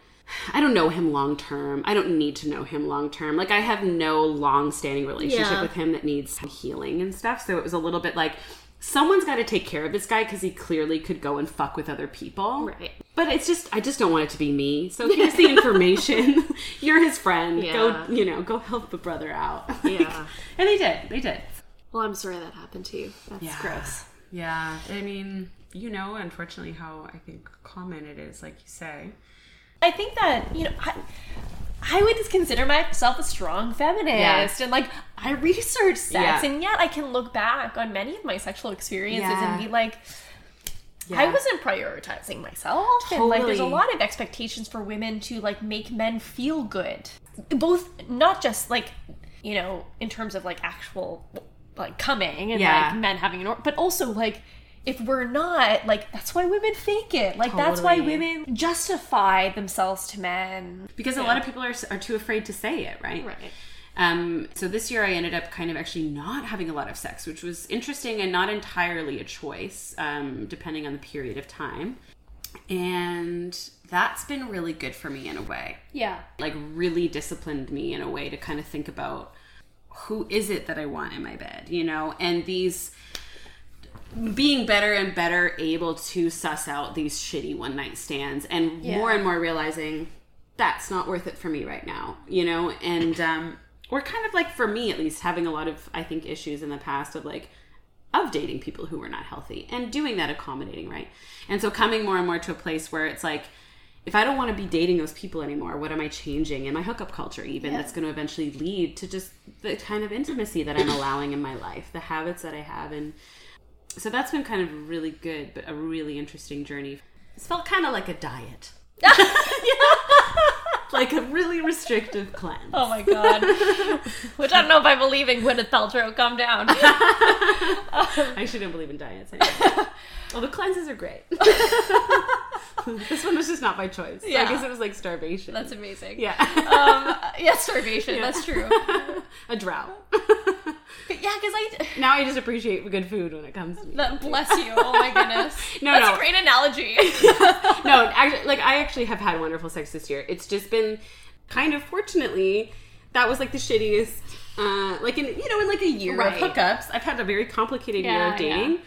I don't know him long term. I don't need to know him long term. Like I have no long standing relationship Yeah. with him that needs healing and stuff. So it was a little bit like someone's got to take care of this guy because he clearly could go and fuck with other people. Right. But it's just I just don't want it to be me. So here's the information. You're his friend. Yeah. Go you know go help the brother out. Like, Yeah. and they did. They did. Well, I'm sorry that happened to you. That's Yeah. gross. Yeah. I mean, you know, unfortunately, how I think common it is, like you say. I think that, you know, I, I would consider myself a strong feminist and like I research sex Yeah. and yet I can look back on many of my sexual experiences Yeah. and be like Yeah. I wasn't prioritizing myself and like there's a lot of expectations for women to like make men feel good. Both not just like, you know, in terms of like actual like coming and like men having an or but also like if we're not like that's why women fake it. Like that's why women justify themselves to men. because a lot of people are, are too afraid to say it, right? Right. Um, so this year I ended up kind of actually not having a lot of sex, which was interesting and not entirely a choice, um, depending on the period of time. And that's been really good for me in a way. Yeah. Like really disciplined me in a way to kind of think about who is it that I want in my bed, you know? And these being better and better able to suss out these shitty one night stands and Yeah. more and more realizing that's not worth it for me right now, you know? And um or kind of like for me at least having a lot of I think issues in the past of like of dating people who were not healthy and doing that accommodating, right? And so coming more and more to a place where it's like if I don't want to be dating those people anymore, what am I changing in my hookup culture even that's going to eventually lead to just the kind of intimacy that I'm allowing in my life, the habits that I have and so that's been kind of really good, but a really interesting journey. It's felt kind of like a diet. like a really restrictive cleanse. Oh my god. Which I don't know if I believe in Gwyneth Paltrow. Calm down. I shouldn't believe in diets. Anyway. well, the cleanses are great. this one was just not by choice. So Yeah. I guess it was like starvation. That's amazing. yeah, Um, yeah, starvation. That's true. a drought. But yeah, because I. now I just appreciate good food when it comes to me. That, bless you. Oh my goodness. No, That's no. a great analogy. no, actually, like I actually have had wonderful sex this year. It's just been kind of fortunately that was like the shittiest. Uh, like in you know in like a year Right. of hookups, I've had a very complicated year of dating.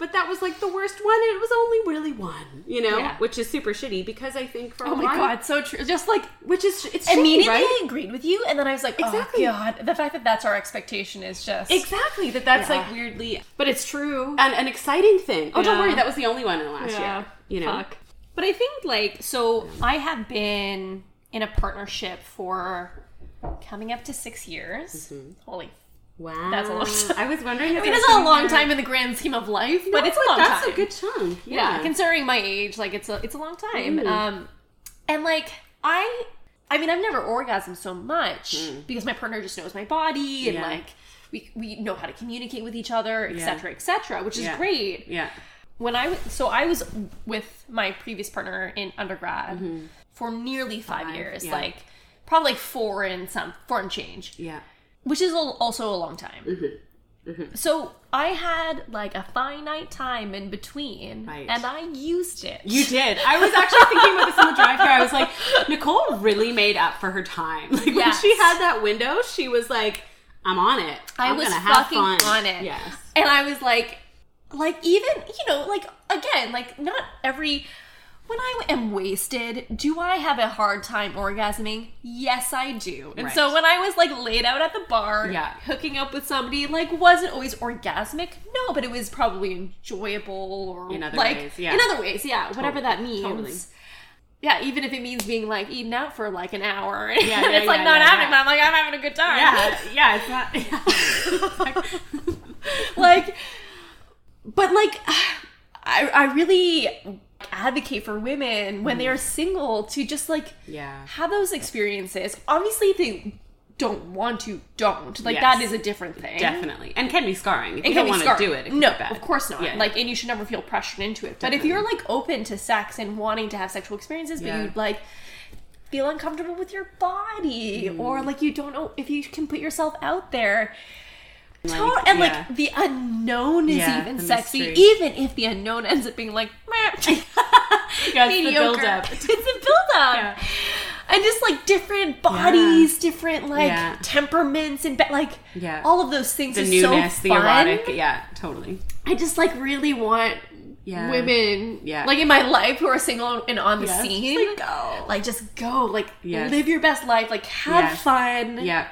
But that was like the worst one. It was only really one, you know, Yeah. which is super shitty because I think for Oh my while, god, so true. Just like which is it's shitty, immediately right? I agreed with you, and then I was like, oh, Exactly. oh god, the fact that that's our expectation is just Exactly that. That's Yeah. like weirdly But it's true. and an exciting thing. Oh, don't worry, that was the only one in last Yeah. year. You know, fuck. But I think like so I have been in a partnership for coming up to six years. Mm-hmm. Holy wow, That's a long time. I was wondering. I mean, it's not a long time in the grand scheme of life, but it's a long that's time. a good chunk. yeah. Yeah, considering my age, like it's a it's a long time. Mm. Um, and like I, I mean, I've never orgasmed so much because my partner just knows my body and Mm. Yeah. like we we know how to communicate with each other, etc., Yeah. etc., cetera, which is Yeah. great. yeah, When I so I was with my previous partner in undergrad for nearly five, Five, years, like probably four and some four and change yeah. Which is also a long time. Mm-hmm. So I had like a finite time in between, Right. and I used it. You did. I was actually thinking about this on the drive here. I was like, Nicole really made up for her time. Like when she had that window, she was like, "I'm on it. I I'm was gonna have fucking fun." on it. Yes. and I was like, like even you know, like again, like not every. When I am wasted, do I have a hard time orgasming? Yes, I do. And Right. so when I was like laid out at the bar, Yeah. hooking up with somebody, like wasn't always orgasmic. No, but it was probably enjoyable or In other like ways, yeah. in other ways, yeah, whatever that means. totally. Yeah, even if it means being like eating out for like an hour, yeah, it's like yeah, not yeah, happening. yeah. But I'm like I'm having a good time. Yeah, yeah. It's not. like but like I, I really advocate for women when they are single to just like Mm. Yeah. have those experiences obviously if they don't want to don't like Yes. that is a different thing Definitely, and can be scarring. If you don't want to do it, it no bad. of course not Yeah. like and you should never feel pressured into it but if you're like open to sex and wanting to have sexual experiences but Yeah. you like feel uncomfortable with your body Mm. or like you don't know if you can put yourself out there Like, to- and yeah. like the unknown is even sexy, mystery. even if the unknown ends up being like meh, Yeah, it's the mediocre. build-up. It's a build-up, Yeah. and just like different bodies, different like Yeah. temperaments, and like Yeah. all of those things. the are newness, so the erotic. Yeah, totally. I just like really want Yeah. women, Yeah. like in my life, who are single and on the scene. Just, like, go. like just go, like Yes. live your best life, like have Yes. fun, Yeah,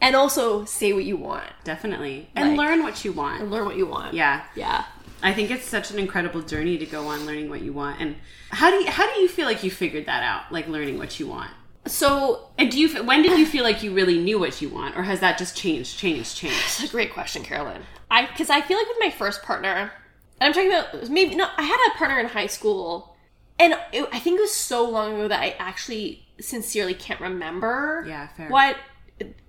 and also say what you want definitely, and Like- learn what you want. and learn what you want. Yeah, yeah. I think it's such an incredible journey to go on learning what you want. And how do you, how do you feel like you figured that out? Like learning what you want. So And do you when did you feel like you really knew what you want, or has that just changed, changed, changed? That's a great question, Carolyn. I because I feel like with my first partner, and I'm talking about maybe no, I had a partner in high school, and it, I think it was so long ago that I actually sincerely can't remember. Yeah, fair. What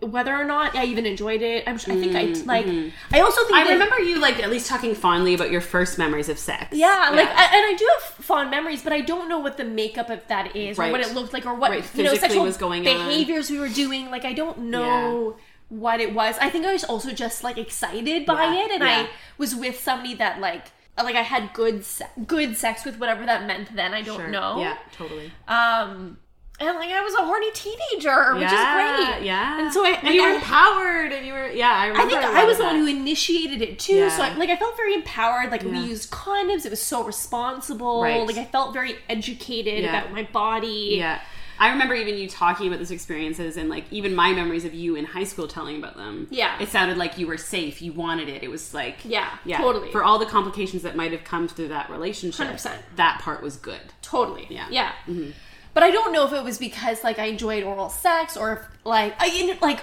whether or not I even enjoyed it. I'm, I think I like. I also think Mm, I that- remember you like at least talking fondly about your first memories of sex. Yeah, like, I, and I do have fond memories, but I don't know what the makeup of that is, or what it looked like, or what Right, you know, sexual was going on. behaviors we were doing. Like, I don't know what it was. I think I was also just like excited by Yeah, it, and yeah. I was with somebody that like, like I had good, se- good sex with whatever that meant. Then I don't Sure. know. Yeah, totally. Um, and like I was a horny teenager, which yeah, is great. Yeah. And so I, and you were I- empowered, and you were yeah. I I think I was the one who initiated it too. Yeah. So I, like I felt very empowered. Like we used condoms. It was so responsible. Right. Like I felt very educated Yeah. about my body. Yeah. I remember even you talking about those experiences and like even my memories of you in high school telling about them. Yeah. It sounded like you were safe. You wanted it. It was like Yeah, yeah. totally. For all the complications that might have come through that relationship. 100%. That part was good. Totally. Yeah. Yeah. Mm-hmm. But I don't know if it was because like I enjoyed oral sex or if like I like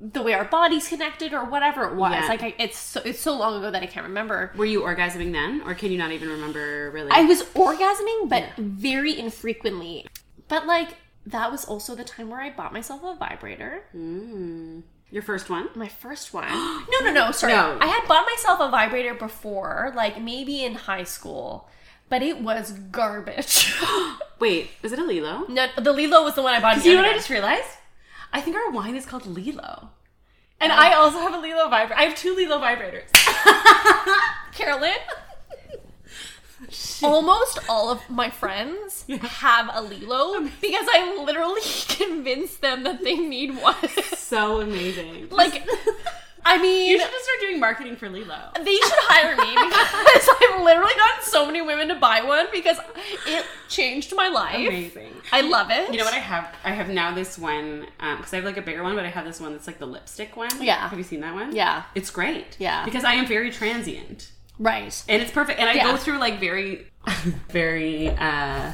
the way our bodies connected or whatever it was. Yeah. Like I, it's so, it's so long ago that I can't remember. Were you orgasming then? Or can you not even remember really? I was orgasming, but very infrequently. But like that was also the time where I bought myself a vibrator. Mm. Your first one? My first one. no, no, no. Sorry. No. I had bought myself a vibrator before, like maybe in high school, but it was garbage. Wait, is it a Lelo? no, the Lelo was the one I bought. you know what I just realized? I think our wine is called Lelo. And oh. I also have a Lelo vibrator. I have two Lelo vibrators. Carolyn. Almost all of my friends have a Lelo because I literally convinced them that they need one. So amazing. like I mean, You should just start doing marketing for Lelo. they should hire me because I've literally gotten so many women to buy one because it changed my life. Amazing. I love it. You know what I have? I have now this one because I have like a bigger one, but I have this one that's like the lipstick one. Yeah. Have you seen that one? Yeah. It's great. Yeah. Because I am very transient. Right. and it's perfect. And I Yeah. go through like very, very uh,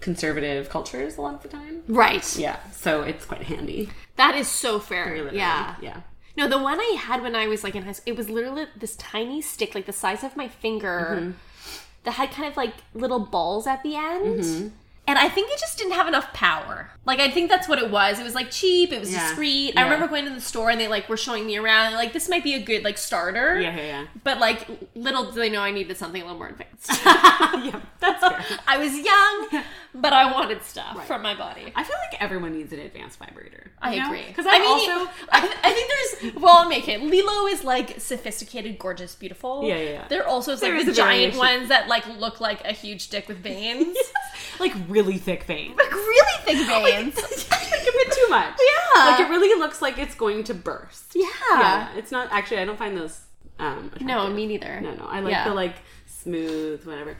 conservative cultures a lot of the time. Right. Yeah, so it's quite handy. That is so fair. Yeah. yeah. No, the one I had when I was like in high school, it was literally this tiny stick, like the size of my finger, mm-hmm. that had kind of like little balls at the end. Mm-hmm. And I think it just didn't have enough power. Like I think that's what it was. It was like cheap. It was Yeah. discreet. Yeah. I remember going to the store and they like were showing me around. Like this might be a good like starter. Yeah, yeah, yeah. But like little do they know I needed something a little more advanced. yeah, that's fair. I was young, but I wanted stuff from my body. I feel like everyone needs an advanced vibrator. I know? agree. Because I, mean, also I, I think there's. Well, I'll make it. Lelo is like sophisticated, gorgeous, beautiful. Yeah, yeah, yeah. There are also is like There the giant variation. ones that like look like a huge dick with veins, like really thick veins. like really thick veins. like a bit too much. Yeah. Like it really looks like it's going to burst. yeah. Yeah. It's not actually I don't find those um No, me neither. No, no. I like Yeah. the like smooth, whatever.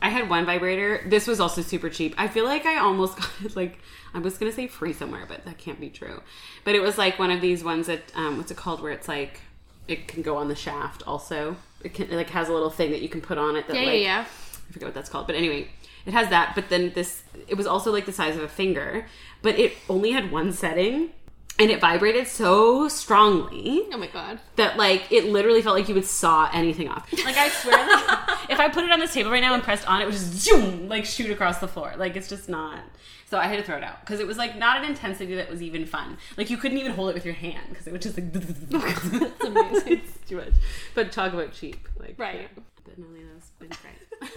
I had one vibrator. This was also super cheap. I feel like I almost got it like I was gonna say free somewhere, but that can't be true. But it was like one of these ones that um what's it called where it's like it can go on the shaft also. It can it like has a little thing that you can put on it that Yeah, like yeah, yeah. I forget what that's called, but anyway, it has that. But then this, it was also like the size of a finger, but it only had one setting, and it vibrated so strongly Oh my god. that like it literally felt like you would saw anything off. Like I swear, that if I put it on this table right now and pressed on, it would just zoom, like shoot across the floor. Like it's just not. So I had to throw it out because it was like not an intensity that was even fun. Like you couldn't even hold it with your hand because it would just like. That's amazing. it's too much. But talk about cheap, like Right. yeah. But no, Lena's been great.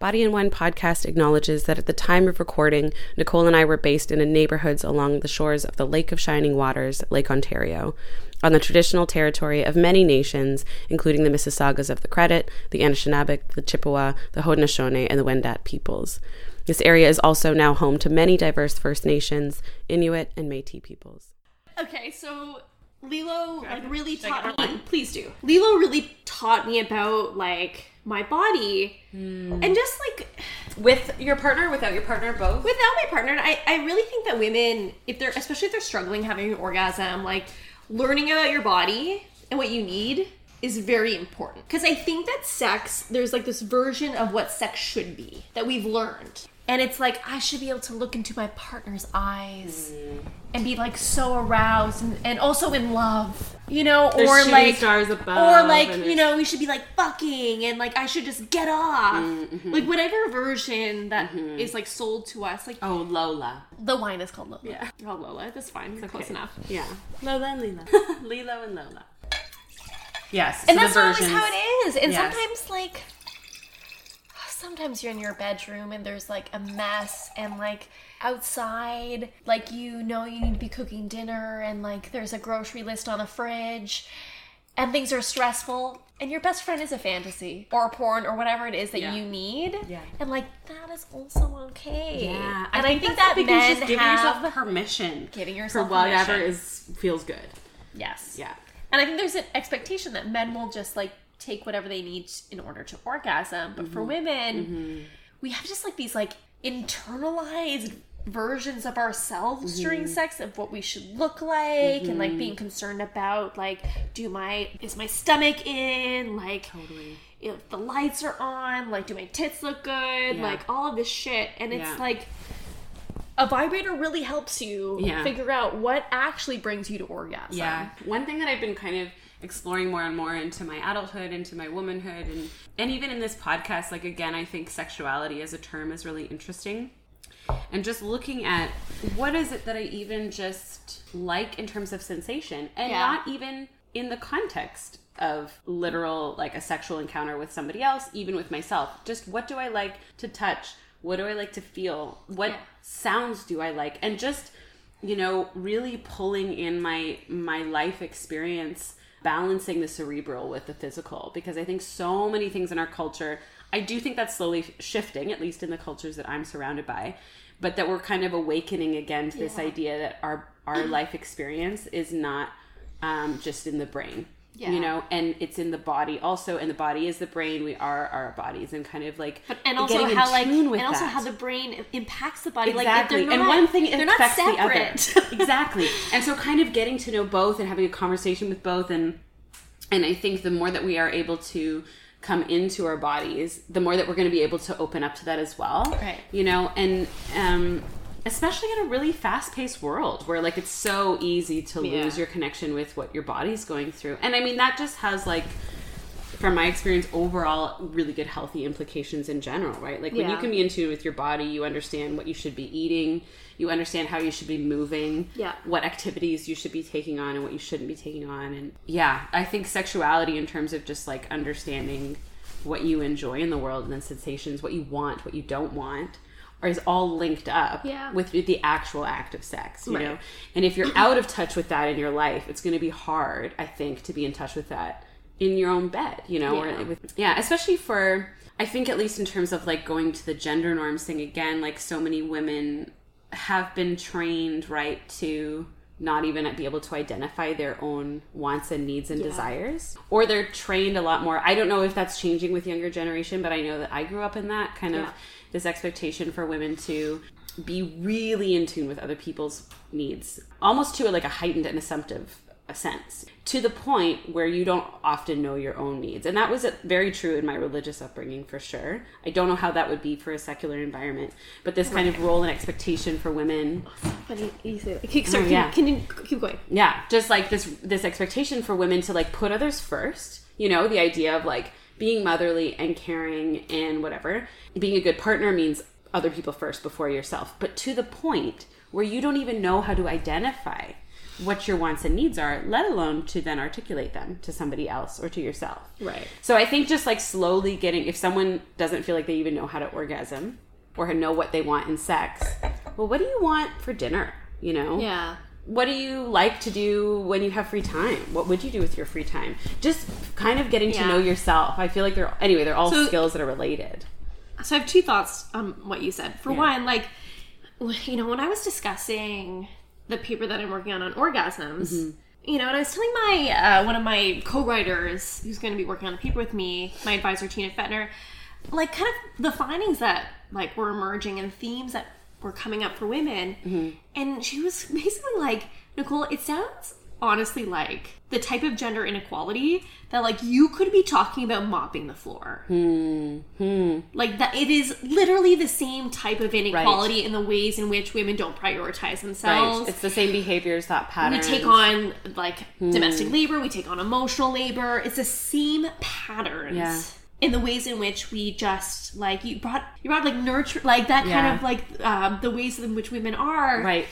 Body and Wine podcast acknowledges that at the time of recording, Nicole and I were based in a neighborhoods along the shores of the Lake of Shining Waters, Lake Ontario, on the traditional territory of many nations, including the Mississaugas of the Credit, the Anishinaabe, the Chippewa, the Haudenosaunee, and the Wendat peoples. This area is also now home to many diverse First Nations, Inuit, and Métis peoples. Okay, so Lelo like really taught me. Please do. Lelo really taught me about like my body. Hmm. And just like With your partner, without your partner, both. without my partner I, I really think that women if they're especially if they're struggling having an orgasm like learning about your body and what you need is very important. Because i think that sex there's like this version of what sex should be that we've learned and it's like i should be able to look into my partner's eyes and be like so aroused and, and also in love you know There's or like stars above, or like you know we should be like fucking and like i should just get off Mm-hmm. like whatever version that is like sold to us like Oh, Lola. the wine is called Lola. Yeah. Oh, Lola. That's fine. Close Okay. Close enough. Yeah. Lola and Lila. Lelo and Lola. Yes. And so that's always how it is. And Yes. sometimes, like, sometimes you're in your bedroom and there's like a mess, and like outside, like you know you need to be cooking dinner, and like there's a grocery list on the fridge, and things are stressful. And your best friend is a fantasy or a porn or whatever it is that Yeah. you need. Yeah. And like that is also okay. Yeah, And I think, that's that the big thing, men just giving yourself permission, Giving for yourself whatever permission. is feels good. yes. Yeah, And I think there's an expectation that men will just like take whatever they need in order to orgasm. But Mm-hmm. for women, we have just like these like internalized versions of ourselves Mm-hmm. during sex of what we should look like and like being concerned about like do my is my stomach in like totally. if the lights are on like do my tits look good Yeah. like all of this shit and it's Yeah. like a vibrator really helps you Yeah. figure out what actually brings you to orgasm Yeah. One thing that I've been kind of exploring more and more into my adulthood, into my womanhood, and and even in this podcast, like again, I think sexuality as a term is really interesting. And just looking at what is it that I even just like in terms of sensation, and Yeah. not even in the context of literal like a sexual encounter with somebody else, even with myself. Just what do I like to touch? What do I like to feel? What Yeah. sounds do I like? And just you know really pulling in my my life experience balancing the cerebral with the physical because i think so many things in our culture i do think that's slowly shifting at least in the cultures that i'm surrounded by but that we're kind of awakening again to this idea that our our life experience is not um, just in the brain. Yeah. You know, and it's in the body also, and the body is the brain. We are our bodies, and kind of like, But and also how like and also that. how the brain impacts the body. Exactly. Like they're and one thing not affects the other. exactly. And so kind of getting to know both and having a conversation with both and and I think the more that we are able to come into our bodies, the more that we're going to be able to open up to that as well. Right. You know, and um especially in a really fast-paced world where like it's so easy to Yeah. lose your connection with what your body's going through. And I mean that just has like from my experience overall really good healthy implications in general right like when you can be in tune with your body you understand what you should be eating you understand how you should be moving Yeah. what activities you should be taking on and what you shouldn't be taking on and yeah i think sexuality in terms of just like understanding what you enjoy in the world and the sensations what you want what you don't want or is all linked up Yeah. with the actual act of sex you Right. know and if you're out of touch with that in your life it's going to be hard i think to be in touch with that in your own bed you know Yeah. or with yeah especially for i think at least in terms of like going to the gender norms thing again like so many women have been trained right to not even be able to identify their own wants and needs and desires or they're trained a lot more i don't know if that's changing with younger generation but i know that i grew up in that kind of Yeah. This expectation for women to be really in tune with other people's needs almost to like a heightened and assumptive sense to the point where you don't often know your own needs. And that was very true in my religious upbringing for sure. I don't know how that would be for a secular environment but this kind of role and expectation for women But you, say, okay, sorry, Oh, can, yeah. can you keep going? yeah just like this this expectation for women to like put others first. You know the idea of like being motherly and caring and whatever being a good partner means other people first before yourself but to the point where you don't even know how to identify what your wants and needs are let alone to then articulate them to somebody else or to yourself Right. so i think just like slowly getting if someone doesn't feel like they even know how to orgasm or know what they want in sex well what do you want for dinner you know Yeah. What do you like to do when you have free time? What would you do with your free time? Just kind of getting to know yourself. I feel like they're anyway, they're all So- skills that are related. So I have two thoughts on what you said. For Yeah. one, like, you know, when I was discussing the paper that I'm working on on orgasms, Mm-hmm. you know, and I was telling my uh, one of my co-writers who's going to be working on the paper with me, my advisor Tina Fetner, like kind of the findings that like were emerging and themes that were coming up for women, Mm-hmm. and she was basically like, Nicole, it sounds honestly like the type of gender inequality that like you could be talking about mopping the floor. Like that it is literally the same type of inequality in the ways in which women don't prioritize themselves. Right. It's the same behaviors, thought we take on like Hmm. domestic labor we take on emotional labor. It's the same patterns. Yeah. In the ways in which we just like you brought you brought like nurture like that Yeah. kind of like um, the ways in which women are right.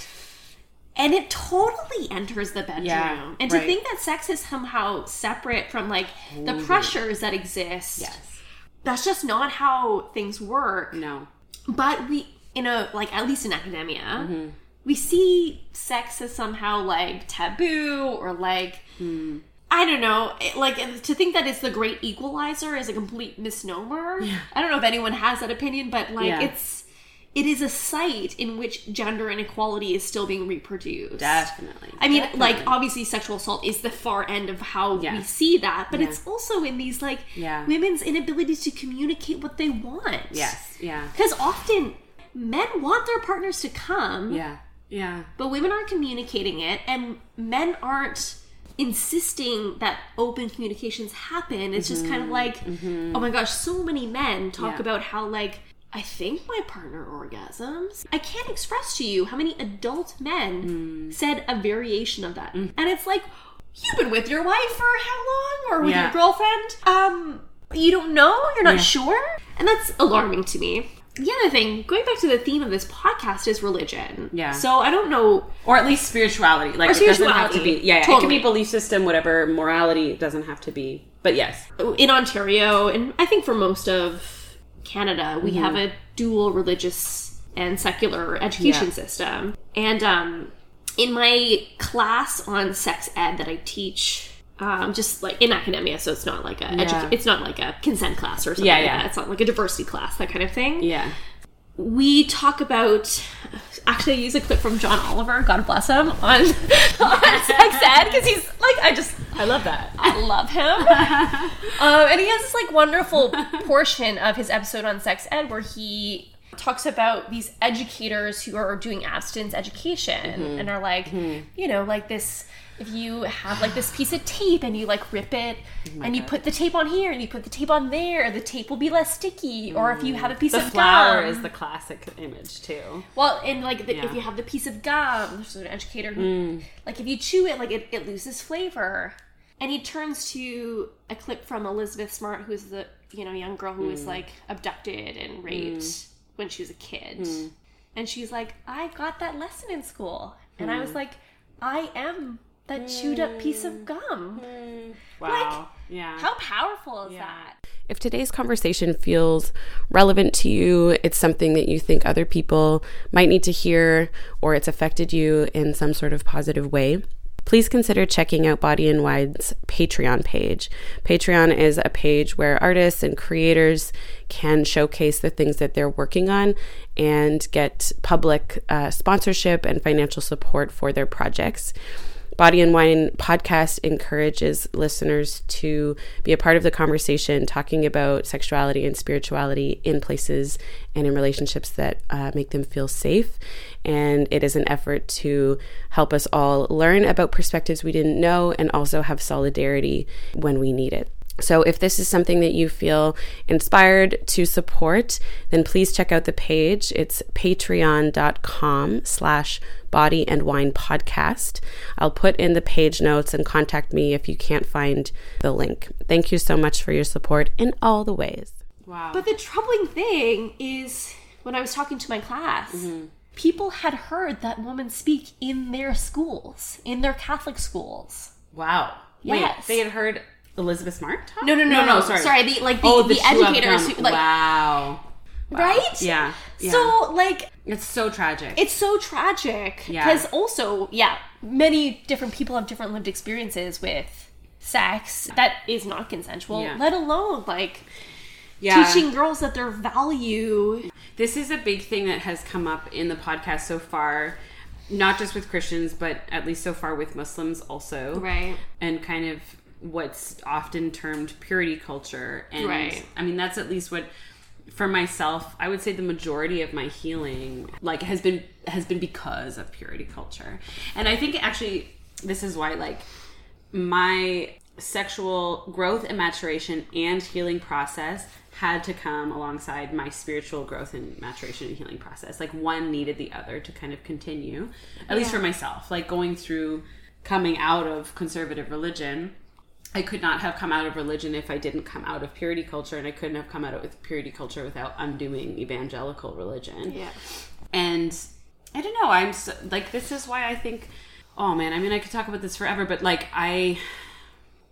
and it totally enters the bedroom Yeah, and to right. think that sex is somehow separate from like the pressures that exist Yes. that's just not how things work No. but we in a like at least in academia Mm-hmm. we see sex as somehow like taboo or like Hmm. I don't know it- like to think that it's the great equalizer is a complete misnomer i don't know if anyone has that opinion but like Yeah. it's it is a site in which gender inequality is still being reproduced Definitely. I mean, Definitely. like obviously, sexual assault is the far end of how we see that, but Yeah. it's also in these like Yeah. women's inability to communicate what they want. Yes. Yeah. Because often men want their partners to come, Yeah. Yeah. but women aren't communicating it, and men aren't insisting that open communications happen. It's just kind of like, oh my gosh, so many men talk Mm-hmm. Yeah. about how, like, I think my partner orgasms. I can't express to you how many adult men Mm. said a variation of that. And it's like, you've been with your wife for how long? Or with Yeah. your girlfriend? Um, you don't know? You're not Yeah. sure? And that's alarming to me. The other thing, going back to the theme of this podcast, is religion. Yeah. So I don't know. Or at least spirituality. Like Or it doesn't have to be. Yeah. It Totally. can be belief system, whatever. Morality it doesn't have to be. But yes. In Ontario, and I think for most of Canada, we Mm-hmm. have a dual religious and secular education Yeah. system. And um, in my class on sex ed that I teach, um, just like in academia, so it's not like a edu- it's not like a consent class or something Yeah, like yeah. that. It's not like a diversity class, that kind of thing. Yeah. we talk about actually I use a clip from John Oliver, God bless him, on, on sex ed because he's like I just I love that. I love him. um, and he has this like wonderful portion of his episode on sex ed where he talks about these educators who are doing abstinence education and are like, you know, like this. If you have like this piece of tape and you like rip it and you put the tape on here and you put the tape on there, the tape will be less sticky. Or if you have a piece The of flower gum, is the classic image too. well, and like the, Yeah. Mm. if you have the piece of gum, there's an educator who, like, if you chew it, like it, it loses flavor. And he turns to a clip from Elizabeth Smart, who's the you know young girl who was Mm. like abducted and raped when she was a kid, Mm. and she's like, "I got that lesson in school," and Mm. I was like, "I am that chewed up piece of gum." Wow. yeah. How powerful is that? If today's conversation feels relevant to you, it's something that you think other people might need to hear, or it's affected you in some sort of positive way, please consider checking out Body and Wine's Patreon page. Patreon is a page where artists and creators can showcase the things that they're working on and get public uh, sponsorship and financial support for their projects. Body and Wine podcast encourages listeners to be a part of the conversation, talking about sexuality and spirituality in places and in relationships that uh, make them feel safe. And it is an effort to help us all learn about perspectives we didn't know and also have solidarity when we need it. So if this is something that you feel inspired to support, then please check out the page. It's patreon.com slash body and wine podcast. I'll put in the page notes and contact me if you can't find the link. Thank you so much for your support in all the ways. Wow. But the troubling thing is when I was talking to my class, Mm-hmm. people had heard that woman speak in their schools, in their Catholic schools. wow. Yes. Wait, they had heard Elizabeth Smart talk? No, no, no, no. sorry. Sorry, the like the, oh, the, up educators who like wow. right? Yeah. yeah. So like it's so tragic. it's so tragic Yeah. because also yeah, many different people have different lived experiences with sex that is not consensual, Yeah. let alone like yeah. teaching girls that their value This is a big thing that has come up in the podcast so far, not just with Christians, but at least so far with Muslims also. Right. And kind of what's often termed purity culture. And Right. I mean, that's at least what for myself, I would say the majority of my healing like has been has been because of purity culture. And I think actually this is why like my sexual growth and maturation and healing process had to come alongside my spiritual growth and maturation and healing process. Like one needed the other to kind of continue, at least for myself. Like going through coming out of conservative religion, I could not have come out of religion if I didn't come out of purity culture, and I couldn't have come out of purity culture without undoing evangelical religion. Yeah. And I don't know. I'm so, like, this is why I think. Oh man, I mean, I could talk about this forever, but like, I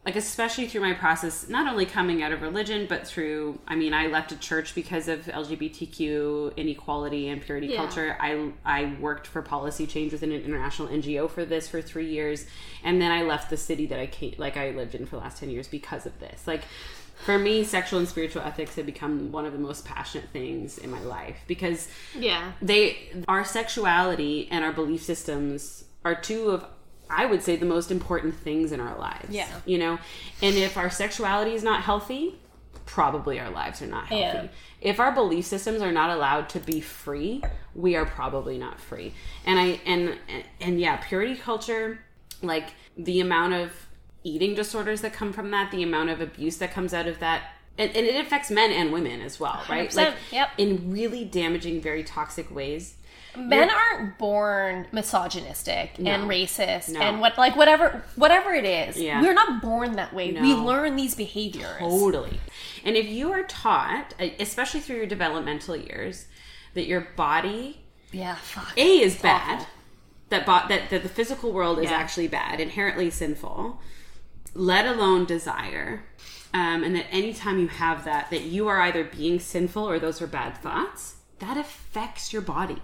like especially through my process not only coming out of religion but through i mean i left a church because of lgbtq inequality and purity Yeah. culture i i worked for policy change within an international ngo for this for three years and then i left the city that i came like i lived in for the last 10 years because of this like for me sexual and spiritual ethics have become one of the most passionate things in my life because Yeah. they our sexuality and our belief systems are two of I would say the most important things in our lives. Yeah. You know, and if our sexuality is not healthy, probably our lives are not healthy. Yeah. If our belief systems are not allowed to be free, we are probably not free. And I and and yeah, purity culture, like the amount of eating disorders that come from that, the amount of abuse that comes out of that. And, and it affects men and women as well, right? 100%, Like yep. in really damaging, very toxic ways. Men aren't born misogynistic and racist No. and what like whatever whatever it is. Yeah. We're not born that way. We learn these behaviors. Totally. And if you are taught, e, especially through your developmental years, that your body Yeah, fuck. A is bad, awful. that, bo- that that the physical world is Yeah. actually bad, inherently sinful, let alone desire. Um, and that anytime you have that, that you are either being sinful or those are bad thoughts, that affects your body.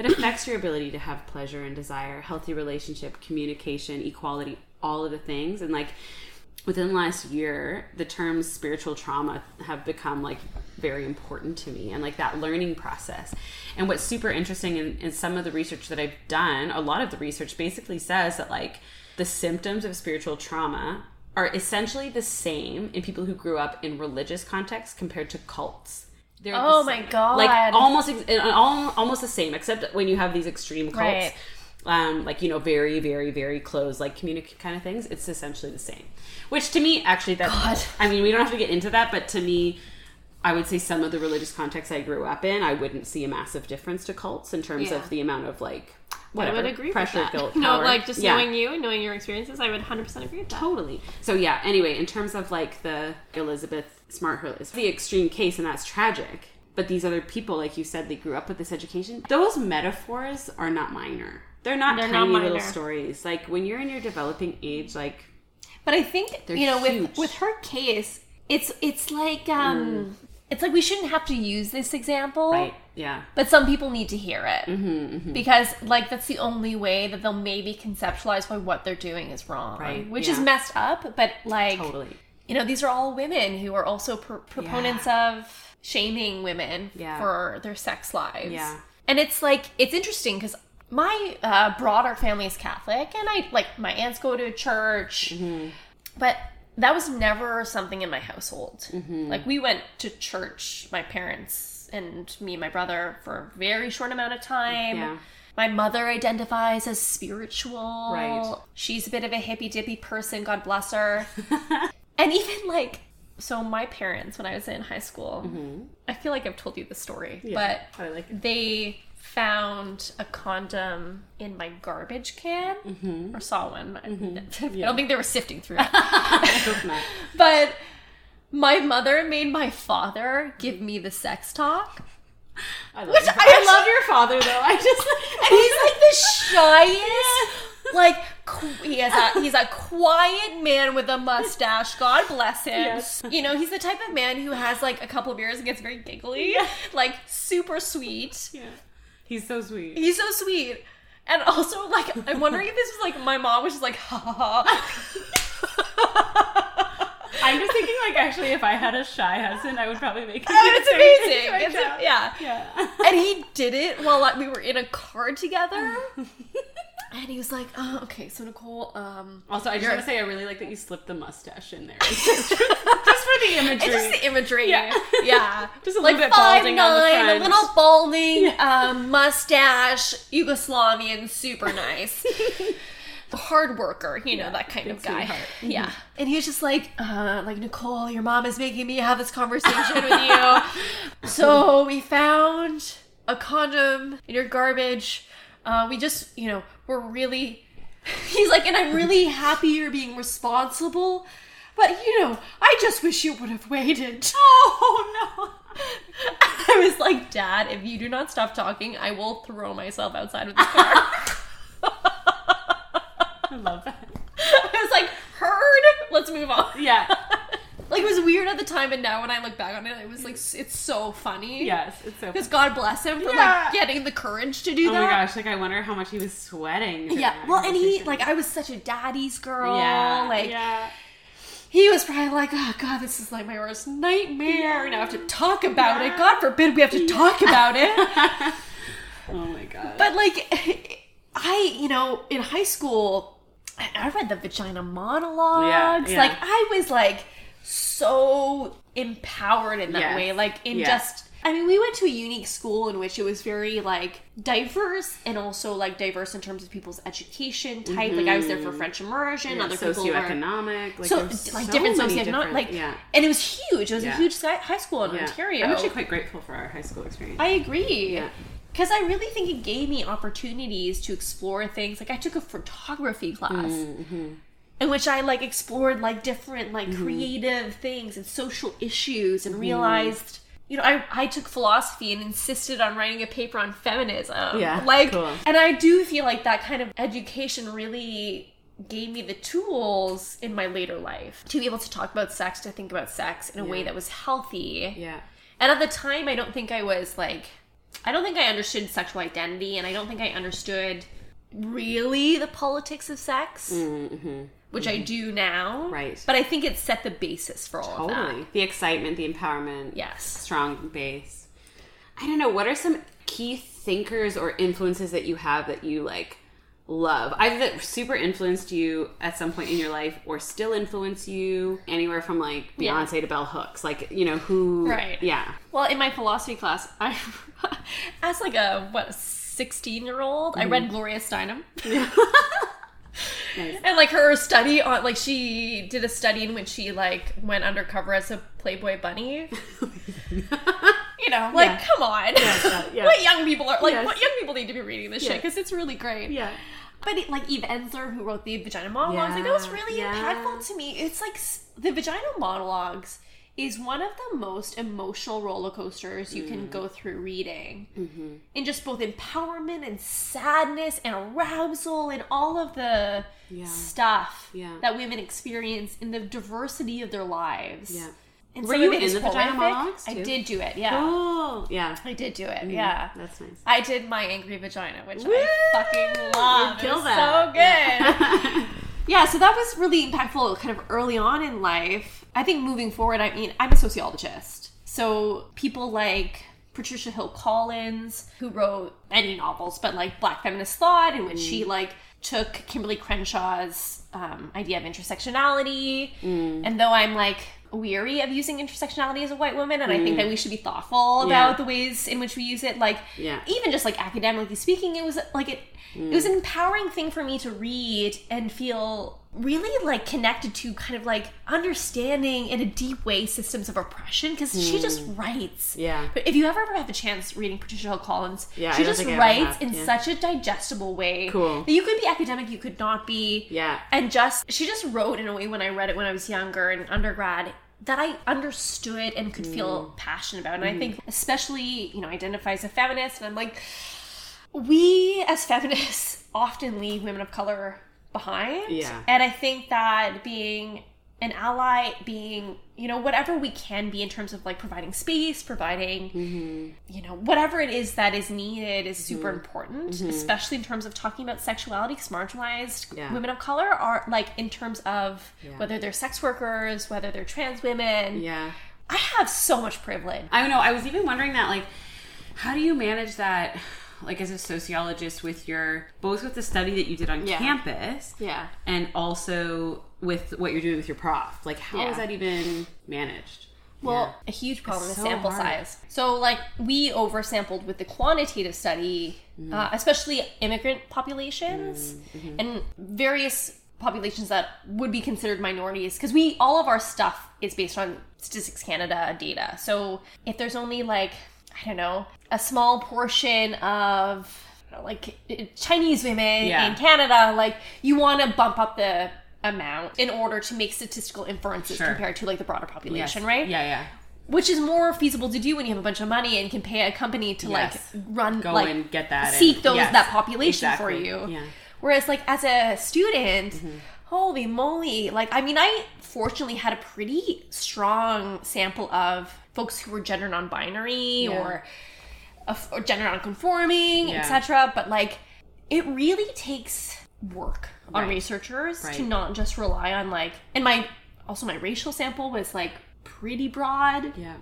That affects your ability to have pleasure and desire, healthy relationship, communication, equality, all of the things. And like, within the last year, the terms spiritual trauma have become like very important to me and like that learning process. And what's super interesting in, in some of the research that I've done, a lot of the research basically says that like the symptoms of spiritual trauma are essentially the same in people who grew up in religious contexts compared to cults. They're Oh my God. Like almost uh, al- almost the same, except when you have these extreme cults, Right. um, like you know, very, very, very close, like community kind of things. It's essentially the same. Which to me, actually, that I mean, we don't have to get into that, but to me, I would say some of the religious contexts I grew up in, I wouldn't see a massive difference to cults in terms Yeah. of the amount of like I whatever would agree pressure, with that. guilt, no, like just Yeah. knowing you and knowing your experiences, I would 100% agree with that. Totally. So yeah. Anyway, in terms of like the Elizabeth Smart is the extreme case, and that's tragic. But these other people, like you said, they grew up with this education. Those metaphors are not minor. They're not They're tiny not little stories. Like when you're in your developing age, like But I think you know, huge. with with her case, it's it's like um, it's like we shouldn't have to use this example, Mm. right, yeah, But some people need to hear it Mm-hmm, because, like, that's the only way that they'll maybe conceptualize why what they're doing is wrong, Right, Which is messed up, but like, totally. You know, these are all women who are also pr- proponents of shaming women Yeah. for their sex lives. Yeah. And it's like, it's interesting because my uh, broader family is Catholic and I, like, my aunts go to church, Mm-hmm. but that was never something in my household. Mm-hmm. Like, we went to church, my parents and me and my brother, for a very short amount of time. Yeah. My mother identifies as spiritual. Right. She's a bit of a hippy dippy person, God bless her. and even like, so my parents, when I was in high school, I feel like I've told you the story, but I like they found a condom in my garbage can Mm-hmm. or saw one. I don't think they were sifting through it. but my mother made my father give me the sex talk. I love, Which your- I I love your father though. I just And he's like the shyest. Like he has a he's a quiet man with a mustache. God bless him. Yes. You know he's the type of man who has like a couple beers and gets very giggly, like super sweet. yeah. He's so sweet. He's so sweet. And also, like, I'm wondering if this was like my mom was just like, ha ha ha. I'm just thinking like actually if I had a shy husband, I would probably make him Oh, it's the same thing amazing. It's a, yeah. Yeah. And he did it while like, we were in a car together. And he was like, oh, okay, so Nicole, um, Also, I just want to say I really like that you slipped the mustache in there. Just, just for the imagery. It's just the imagery. Yeah. Yeah. Just a like little bit five balding on the nine, a little balding, um, mustache, Yugoslavian, super nice. Hard worker, you know, that kind of guy. sweetheart. Yeah. And he was just like, uh, like, Nicole, your mom is making me have this conversation with you. so we found a condom in your garbage. Uh, we just, you know, we're really He's like, and I'm really happy you're being responsible, but you know, I just wish you would have waited. Oh no! I was like, Dad, if you do not stop talking, I will throw myself outside of the car. I love that. I was like, heard. Let's move on. Yeah. Like it was weird at the time, and now when I look back on it, it was like it's so funny. Yes, it's so. Because God bless him for Yeah. like getting the courage to do oh that. Oh that. my gosh! Like I wonder how much he was sweating. during Yeah. that Well, and he conversation. like I was such a daddy's girl. Yeah. Like yeah. he was probably like, oh god, this is like my worst nightmare. Now I have to talk about it. God forbid we have to talk about it. Oh my god. But like, I, you know, in high school, I I read the vagina monologues. Yeah, yeah. Like, I was like so empowered in that Yes. way. Like, in Yeah. just. I mean, we went to a unique school in which it was very like diverse and also like diverse in terms of people's education type. Like I was there for French immersion. Mm-hmm. Yeah, other people were socioeconomic, like so like so different socioeconomic, different- like yeah, and it was huge. It was Yeah. a huge high school in yeah. Ontario. I'm actually quite grateful for our high school experience. I agree. Because I really think it gave me opportunities to explore things. Like I took a photography class Mm-hmm. In which I like explored like different like Mm-hmm. creative things and social issues and realized you know, I, I took philosophy and insisted on writing a paper on feminism. Yeah, Like cool. and I do feel like that kind of education really gave me the tools in my later life to be able to talk about sex, to think about sex in a way that was healthy. yeah. And at the time, I don't think I was like, I don't think I understood sexual identity, and I don't think I understood really the politics of sex, which I do now. Mm-hmm. Right. But I think it set the basis for all of Totally. that. The excitement, the empowerment. Yes. Strong base. I don't know. What are some key thinkers or influences that you have that you like love? Either that super influenced you at some point in your life or still influence you anywhere from like Yeah. Beyonce to Bell Hooks. Like, you know, who. Right. Yeah. Well, in my philosophy class, I, as like a what sixteen year old, I read Gloria Steinem. And like her study on, like she did a study in which she like went undercover as a Playboy bunny. you know, like come on, yeah. what young people are like? Yes. What young people need to be reading this shit because it's really great. Yeah. But it, like Eve Ensler, who wrote the Vagina Monologues, like that was really yeah. impactful to me. It's like s- the Vagina Monologues is one of the most emotional roller coasters you Mm. can go through reading, Mm-hmm. in just both empowerment and sadness and arousal and all of the stuff Yeah. that women experience in the diversity of their lives. Yeah. And Were you in the Vagina. Monologues, I did do it. Yeah, Oh, yeah. I did do it. Yeah. That's nice. I did my angry vagina, which I fucking love. it was that. so good. yeah, so that was really impactful kind of early on in life. I think moving forward, I mean, I'm a sociologist. So people like Patricia Hill Collins, who wrote many novels, but like Black Feminist Thought, in which she mm. like took Kimberlé Crenshaw's um, idea of intersectionality. Mm. And though I'm like weary of using intersectionality as a white woman, and I think mm. that we should be thoughtful Yeah. about the ways in which we use it, like Yeah. even just like academically speaking, it was like it it was an empowering thing for me to read and feel really like connected to kind of like understanding in a deep way systems of oppression because she just writes. Yeah. But if you ever ever have a chance reading Patricia Hill Collins, Yeah, she just think I ever writes have, in yeah. such a digestible way. Cool. That you could be academic, you could not be. Yeah. And just she just wrote in a way when I read it when I was younger in undergrad that I understood and could Mm. feel passionate about. And I Mm-hmm. think especially, you know, identify as a feminist and I'm like we as feminists often leave women of color behind. Yeah. And I think that being an ally, being, you know, whatever we can be in terms of like providing space, providing, Mm-hmm. you know, whatever it is that is needed is super important, especially in terms of talking about sexuality, because marginalized Mm-hmm. Yeah. women of color are like in terms of whether they're sex workers, whether they're trans women. Yeah. I have so much privilege. I don't know. I was even wondering that, like, how do you manage that, like, as a sociologist with your both with the study that you did on Yeah. campus, Yeah. and also with what you're doing with your prof? Like, how is Yeah. that even managed? Well, a huge problem It's is so sample hard. size. So, like, we oversampled with the quantitative study, mm-hmm. uh, especially immigrant populations mm, mm-hmm. and various populations that would be considered minorities, because we all of our stuff is based on Statistics Canada data. So, if there's only like I don't know a small portion of know, like Chinese women Yeah. in Canada, like you want to bump up the amount in order to make statistical inferences Sure. compared to like the broader Yes. population, right? Yeah, yeah. which is more feasible to do when you have a bunch of money and can pay a company to Yes. like run Go like and get that. seek and- those yes, that population for you Yeah. whereas like as a student Mm-hmm. holy moly like i mean i fortunately had a pretty strong sample of folks who were gender non-binary Yeah. or, of- or gender non-conforming Yeah. etc but like it really takes work on Right. researchers to not just rely on like and my also my racial sample was like pretty broad Yeah.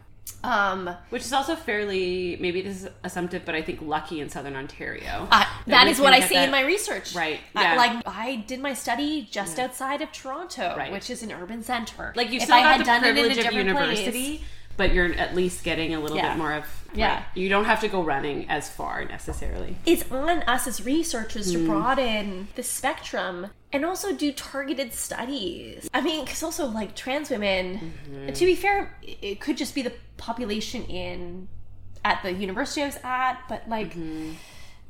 um Which is also fairly, maybe this is assumptive, but I think lucky in Southern Ontario. Uh, that we is what I see that- in my research. Right, I- like I did my study just outside of Toronto, Right. which is an urban center. like you If still I got had the done it in a different university, place- but you're at least getting a little Yeah. bit more of. Yeah. right. You don't have to go running as far necessarily. it's on us as researchers Mm. to broaden the spectrum and also do targeted studies. I mean, because also like trans women, Mm-hmm. to be fair, it could just be the population in at the university I was at, but like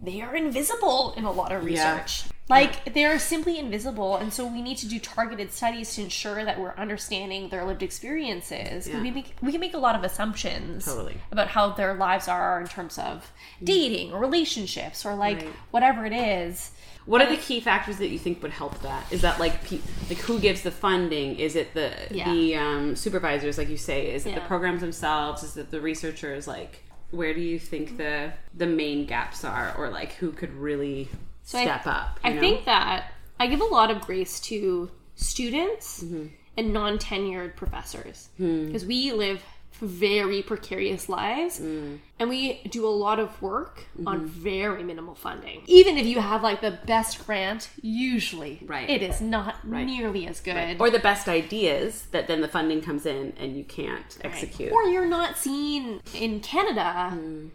they are invisible in a lot of Mm-hmm. Yeah. Like they are simply invisible, and so we need to do targeted studies to ensure that we're understanding their lived experiences. Yeah. We make we can make a lot of assumptions Totally. about how their lives are in terms of dating or relationships or like Right. whatever it is. What are the key factors that you think would help that? Is that like pe- like who gives the funding? Is it the Yeah. the um, supervisors, like you say? Is it the programs themselves? Is it the researchers? Like, where do you think the the main gaps are, or like who could really I- step up. I know? think that I give a lot of grace to students Mm-hmm. and non tenured professors Hmm. because we live very precarious lives Mm. and we do a lot of work Mm-hmm. on very minimal funding. Even if you have like the best grant, usually Right. it is not nearly as good. or the best ideas that then the funding comes in and you can't execute. Or you're not seen in Canada. Hmm.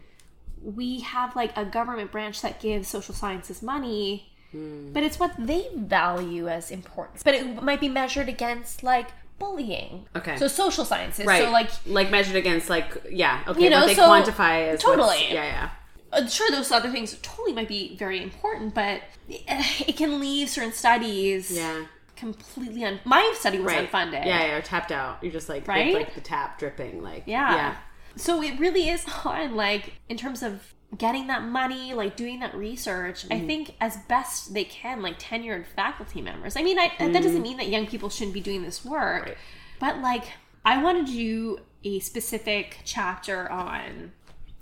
We have like a government branch that gives social sciences money, Hmm. But it's what they value as important. But it might be measured against like bullying. Okay. So social sciences. right. So like like measured against like yeah okay You know, what they so- quantify as totally. yeah yeah uh, sure those other things totally might be very important but it can leave certain studies yeah completely un my study was right unfunded yeah yeah or tapped out you're just like Right? with, like the tap dripping like yeah. yeah so it really is hard like in terms of getting that money like doing that research i mm-hmm. think as best they can like tenured faculty members. I mean I, that doesn't mm-hmm. mean that young people shouldn't be doing this work Right. but like i wanted to do a specific chapter on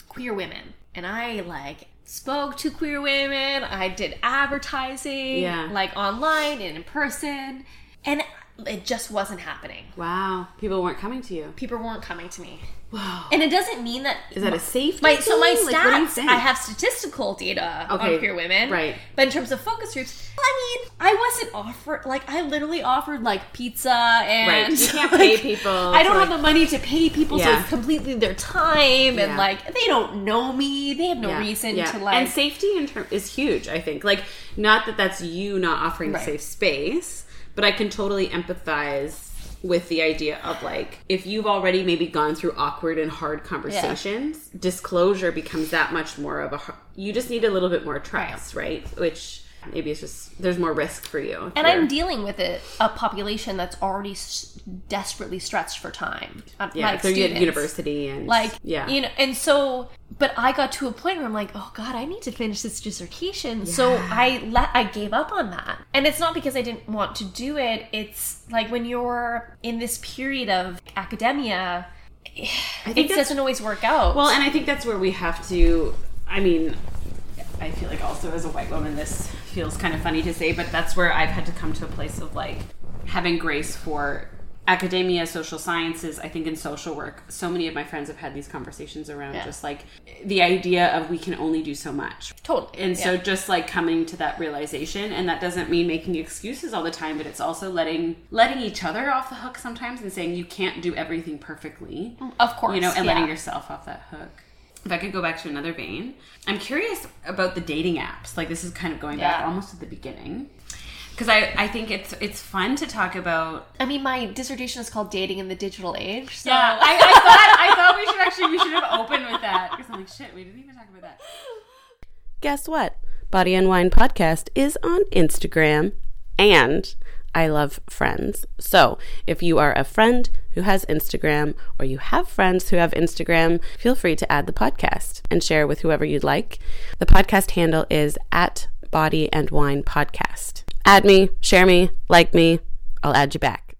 queer women. And i like spoke to queer women. I did advertising Yeah. like online and in person. And it just wasn't happening. Wow. People weren't coming to you. People weren't coming to me wow and it doesn't mean that is that a safety my so my thing? Like, what do you stats? I have statistical data Okay, on queer women right. but in terms of focus groups I mean I wasn't offered like I literally offered like pizza and Right. You can't pay people I don't have like- the money to pay people so it's completely their time Yeah. and like they don't know me they have no Yeah, reason yeah. to like and safety in term is huge i think like not that that's you not offering Right. a safe space but i can totally empathize with the idea of like if you've already maybe gone through awkward and hard conversations disclosure becomes that much more of a you just need a little bit more trust right, which maybe it's just there's more risk for you and you're- I'm dealing with it, a population that's already s- desperately stretched for time. Uh, yeah like so you at students. university and like yeah you know and so but i got to a point where i'm like oh god i need to finish this dissertation so i let i gave up on that and it's not because i didn't want to do it it's like when you're in this period of academia I it think that's- doesn't always work out Well, and I think that's where we have to. I mean, I feel like also as a white woman, this feels kind of funny to say, but that's where I've had to come to a place of like having grace for academia, social sciences. I think in social work, so many of my friends have had these conversations around Yeah. just like the idea of we can only do so much. Totally, And so just like coming to that realization and that doesn't mean making excuses all the time, but it's also letting letting each other off the hook sometimes and saying you can't do everything perfectly of course you know, and yeah. letting yourself off that hook. If I could go back to another vein, I'm curious about the dating apps. Like this is kind of going back almost to the beginning, because I I think it's it's fun to talk about. i mean my dissertation is called dating in the digital age so I, I thought I thought we should actually we should have opened with that because I'm like shit, we didn't even talk about that. Guess what? Body and Wine Podcast is on Instagram and I love friends. So if you are a friend who has Instagram or you have friends who have Instagram, feel free to add the podcast and share with whoever you'd like. The podcast handle is at Body and Wine Podcast. Add me, share me, like me. I'll add you back.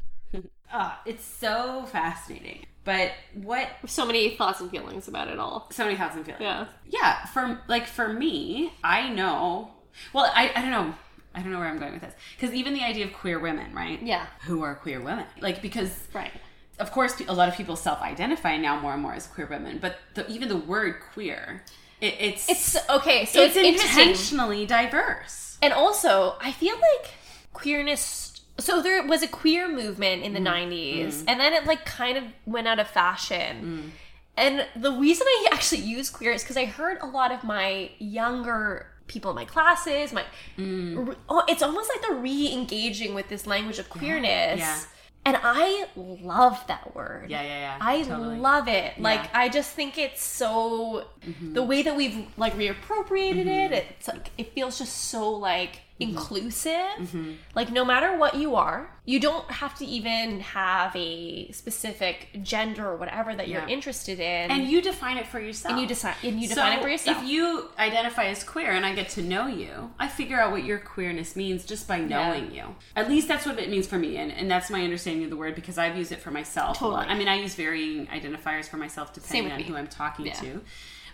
Oh, it's so fascinating. But what so many thoughts and feelings about it all so many thoughts and feelings. Yeah. Yeah. For like for me, I know. Well, I I don't know. I don't know where I'm going with this because even the idea of queer women, right? Yeah. Who are queer women? Like because right of course a lot of people self-identify now more and more as queer women, but the, even the word queer, it, it's it's okay so it's, it's intentionally diverse. And also, I feel like queerness. So there was a queer movement in the Mm. 90s, and then it like kind of went out of Mm. fashion. And the reason I actually use queer is because I heard a lot of my younger people in my classes, my Mm. oh, it's almost like they're re-engaging with this language of queerness. yeah. And I love that word. Yeah, yeah, yeah. I totally. love it. Like Yeah. I just think it's so Mm-hmm. the way that we've like reappropriated it. It's like it feels just so like Mm-hmm. inclusive. Like no matter what you are, you don't have to even have a specific gender or whatever that you're interested in. and you define it for yourself. And you decide and you define So, it for yourself. If you identify as queer and I get to know you, I figure out what your queerness means just by knowing you. At least that's what it means for me, and, and that's my understanding of the word because I've used it for myself. Totally. I mean, I use varying identifiers for myself depending on me. who I'm talking Yeah. to.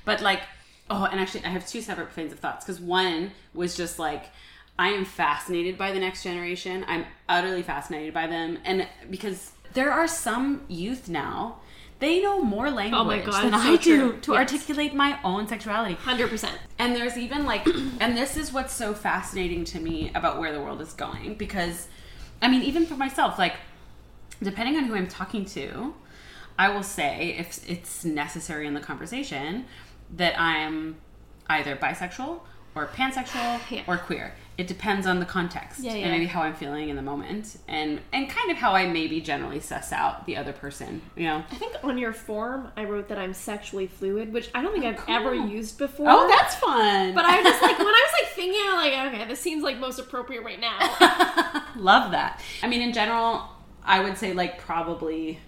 But like, Oh, and actually, I have two separate planes of thoughts because one was just like, I am fascinated by the next generation. I'm utterly fascinated by them. And because there are some youth now, they know more language Oh God, than so I do to Yes. articulate my own sexuality. 100%. And there's even like, and this is what's so fascinating to me about where the world is going because, I mean, even for myself, like, depending on who I'm talking to, I will say if it's necessary in the conversation that I'm either bisexual or pansexual Yeah. or queer. It depends on the context Yeah, and maybe how I'm feeling in the moment and and kind of how I maybe generally suss out the other person. You know. I think on your form, I wrote that I'm sexually fluid, which I don't think oh, I've ever used before. Oh, that's fun. But I was just like when I was like thinking, I'm like, okay, this seems like most appropriate right now. Love that. I mean, in general, I would say like probably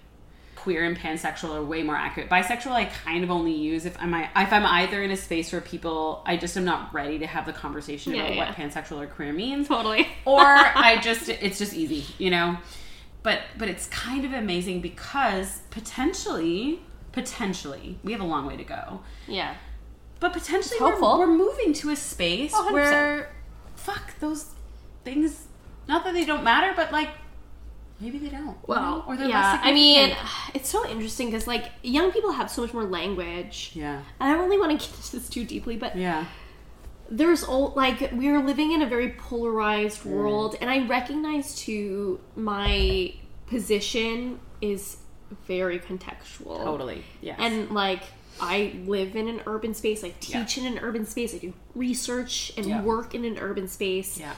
queer and pansexual are way more accurate. Bisexual, I kind of only use if I'm if I'm either in a space where people I just am not ready to have the conversation Yeah, about yeah. what pansexual or queer means, totally. or I just it's just easy, you know. But but it's kind of amazing because potentially potentially we have a long way to go. Yeah. But potentially we're, we're moving to a space Oh, 100%. where fuck those things not that they don't matter, but like maybe they don't. you know? Well, or they're yeah. I mean, it's so interesting because like young people have so much more language. Yeah. And I don't really want to get into this too deeply, but Yeah. there's all like we're living in a very polarized world, and I recognize too my position is very contextual. Totally. Yeah. And like I live in an urban space, I teach Yeah. in an urban space, I do research and Yeah. work in an urban space. yeah.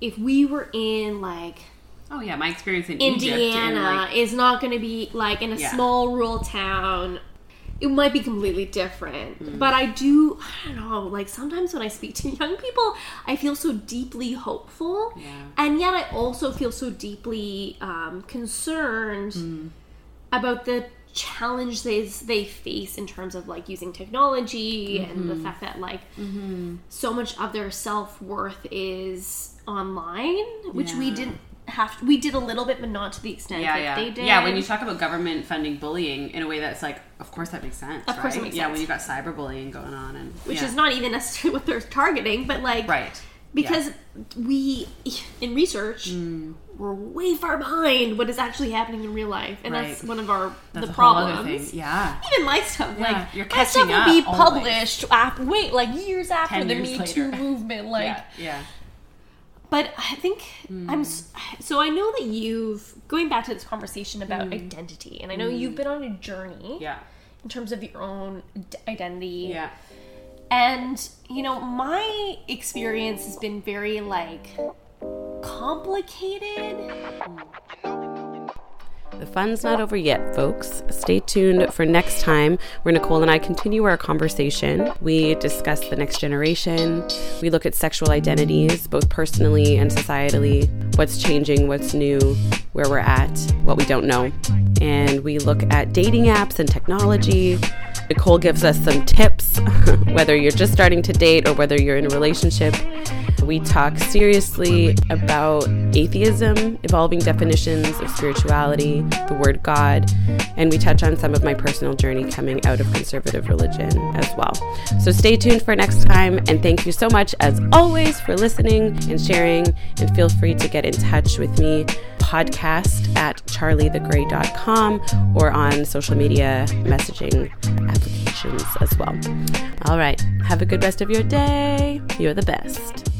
If we were in like Oh yeah, my experience in Egypt Indiana like is not going to be like in a Yeah. small rural town. It might be completely different, Mm. but I do. I don't know. Like sometimes when I speak to young people, I feel so deeply hopeful, Yeah. and yet I also feel so deeply um, concerned Mm. about the challenge they they face in terms of like using technology and Mm-hmm. the fact that like so much of their self worth is online, which we didn't have. we did a little bit, but not to the extent yeah, that yeah, they did. yeah. When you talk about government funding bullying in a way that's like, of course that makes sense. Of course it right? makes yeah, sense. when you've got cyberbullying going on and which yeah. is not even necessarily what they're targeting, but like right because we in research Mm. we're way far behind what is actually happening in real life, and that's one of our That's the a whole other problems. Yeah. Even my stuff, like you're my stuff will be published after wait, like years after 10 the years Me Too movement, like. yeah. Yeah. But I think mm. I'm so I know that you've going back to this conversation about mm. identity, and I know mm. you've been on a journey Yeah. in terms of your own identity. Yeah. And, you know, my experience has been very like complicated. The fun's not over yet, folks. Stay tuned for next time where Nicole and I continue our conversation. We discuss the next generation. We look at sexual identities, both personally and societally, what's changing, what's new, where we're at, what we don't know. And we look at dating apps and technology. Nicole gives us some tips, whether you're just starting to date or whether you're in a relationship. We talk seriously about atheism, evolving definitions of spirituality, the word God, and we touch on some of my personal journey coming out of conservative religion as well. So stay tuned for next time, and thank you so much, as always, for listening and sharing. And feel free to get in touch with me, podcast at charliethegray.com or on social media messaging applications as well. All right, have a good rest of your day. You're the best.